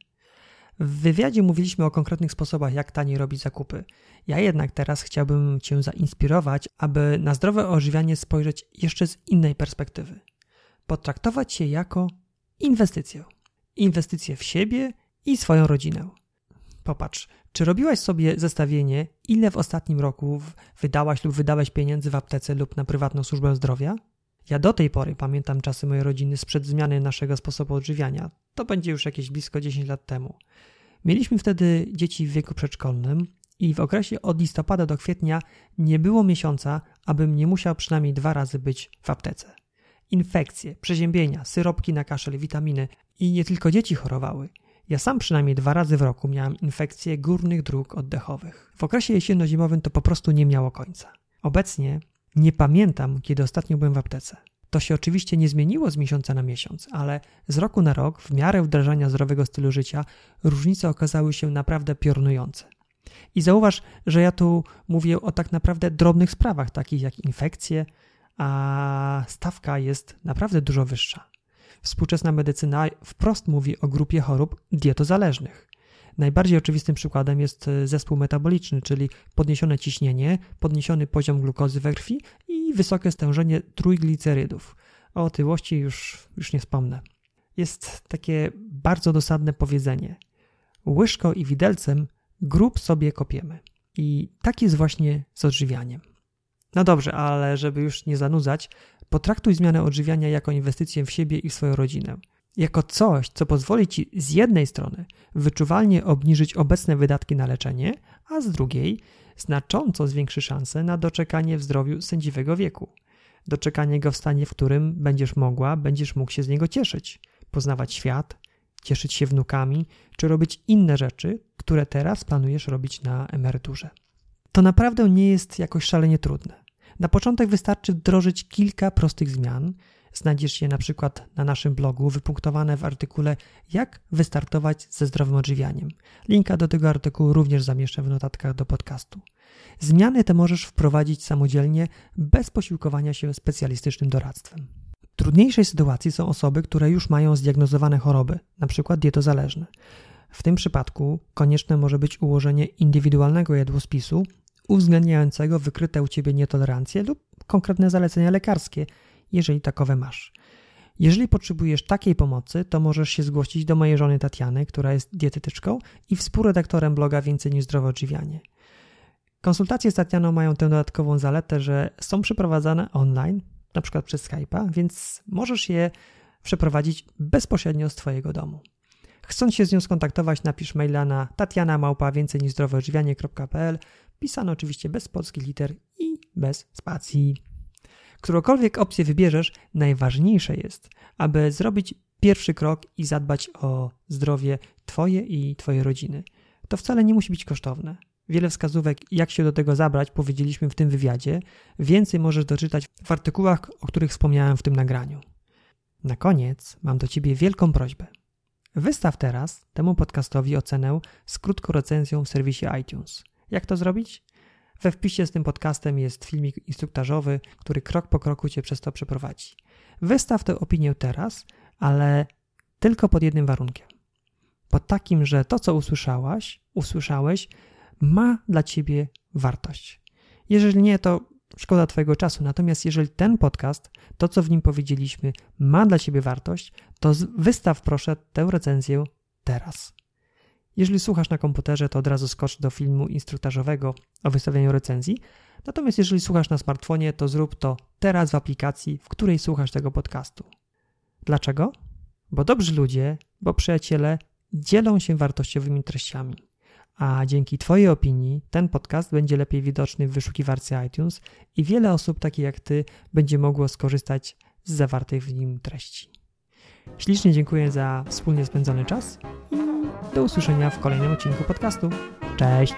W wywiadzie mówiliśmy o konkretnych sposobach, jak taniej robić zakupy. Ja jednak teraz chciałbym Cię zainspirować, aby na zdrowe odżywianie spojrzeć jeszcze z innej perspektywy. Potraktować je jako inwestycję inwestycje w siebie i swoją rodzinę. Popatrz, czy robiłaś sobie zestawienie, ile w ostatnim roku wydałaś lub wydałeś pieniędzy w aptece lub na prywatną służbę zdrowia? Ja do tej pory pamiętam czasy mojej rodziny sprzed zmiany naszego sposobu odżywiania. To będzie już jakieś blisko 10 lat temu. Mieliśmy wtedy dzieci w wieku przedszkolnym i w okresie od listopada do kwietnia nie było miesiąca, abym nie musiał przynajmniej dwa razy być w aptece. Infekcje, przeziębienia, syropki na kaszel, witaminy, i nie tylko dzieci chorowały. Ja sam przynajmniej dwa razy w roku miałem infekcje górnych dróg oddechowych. W okresie jesienno-zimowym to po prostu nie miało końca. Obecnie nie pamiętam, kiedy ostatnio byłem w aptece. To się oczywiście nie zmieniło z miesiąca na miesiąc, ale z roku na rok, w miarę wdrażania zdrowego stylu życia, różnice okazały się naprawdę piorunujące. I zauważ, że ja tu mówię o tak naprawdę drobnych sprawach, takich jak infekcje, a stawka jest naprawdę dużo wyższa. Współczesna medycyna wprost mówi o grupie chorób dietozależnych. Najbardziej oczywistym przykładem jest e, zespół metaboliczny, czyli podniesione ciśnienie, podniesiony poziom glukozy we krwi i wysokie stężenie trójglicerydów. O otyłości już, już nie wspomnę. Jest takie bardzo dosadne powiedzenie. Łyżką i widelcem grób sobie kopiemy. I tak jest właśnie z odżywianiem. No dobrze, ale żeby już nie zanudzać, potraktuj zmianę odżywiania jako inwestycję w siebie i w swoją rodzinę. Jako coś, co pozwoli ci z jednej strony wyczuwalnie obniżyć obecne wydatki na leczenie, a z drugiej znacząco zwiększy szanse na doczekanie w zdrowiu sędziwego wieku. Doczekanie go w stanie, w którym będziesz mogła, będziesz mógł się z niego cieszyć, poznawać świat, cieszyć się wnukami, czy robić inne rzeczy, które teraz planujesz robić na emeryturze. To naprawdę nie jest jakoś szalenie trudne. Na początek wystarczy wdrożyć kilka prostych zmian. Znajdziesz je na przykład na naszym blogu wypunktowane w artykule Jak wystartować ze zdrowym odżywianiem. Linka do tego artykułu również zamieszczę w notatkach do podcastu. Zmiany te możesz wprowadzić samodzielnie bez posiłkowania się specjalistycznym doradztwem. W trudniejszej sytuacji są osoby, które już mają zdiagnozowane choroby, np. dietozależne. W tym przypadku konieczne może być ułożenie indywidualnego jadłospisu uwzględniającego wykryte u ciebie nietolerancje lub konkretne zalecenia lekarskie, jeżeli takowe masz. Jeżeli potrzebujesz takiej pomocy, to możesz się zgłosić do mojej żony Tatiany, która jest dietetyczką i współredaktorem bloga Więcej niż zdrowe odżywianie. Konsultacje z Tatianą mają tę dodatkową zaletę, że są przeprowadzane online, na przykład przez Skype'a, więc możesz je przeprowadzić bezpośrednio z Twojego domu. Chcąc się z nią skontaktować, napisz maila na tatiana więcej niż zdroweodżywianie.pl pisano oczywiście bez polskich liter i bez spacji. Którąkolwiek opcję wybierzesz, najważniejsze jest, aby zrobić pierwszy krok i zadbać o zdrowie Twoje i Twojej rodziny. To wcale nie musi być kosztowne. Wiele wskazówek, jak się do tego zabrać, powiedzieliśmy w tym wywiadzie. Więcej możesz doczytać w artykułach, o których wspomniałem w tym nagraniu. Na koniec mam do Ciebie wielką prośbę. Wystaw teraz temu podcastowi ocenę z krótką recenzją w serwisie iTunes. Jak to zrobić? We wpisie z tym podcastem jest filmik instruktażowy, który krok po kroku Cię przez to przeprowadzi. Wystaw tę opinię teraz, ale tylko pod jednym warunkiem. Pod takim, że to, co usłyszałaś, usłyszałeś, ma dla Ciebie wartość. Jeżeli nie, to szkoda Twojego czasu. Natomiast jeżeli ten podcast, to co w nim powiedzieliśmy, ma dla Ciebie wartość, to wystaw proszę tę recenzję teraz. Jeżeli słuchasz na komputerze, to od razu skocz do filmu instruktażowego o wystawianiu recenzji. Natomiast jeżeli słuchasz na smartfonie, to zrób to teraz w aplikacji, w której słuchasz tego podcastu. Dlaczego? Bo dobrzy ludzie, bo przyjaciele dzielą się wartościowymi treściami. A dzięki Twojej opinii ten podcast będzie lepiej widoczny w wyszukiwarce iTunes i wiele osób takich jak Ty będzie mogło skorzystać z zawartej w nim treści. Ślicznie dziękuję za wspólnie spędzony czas do usłyszenia w kolejnym odcinku podcastu. Cześć!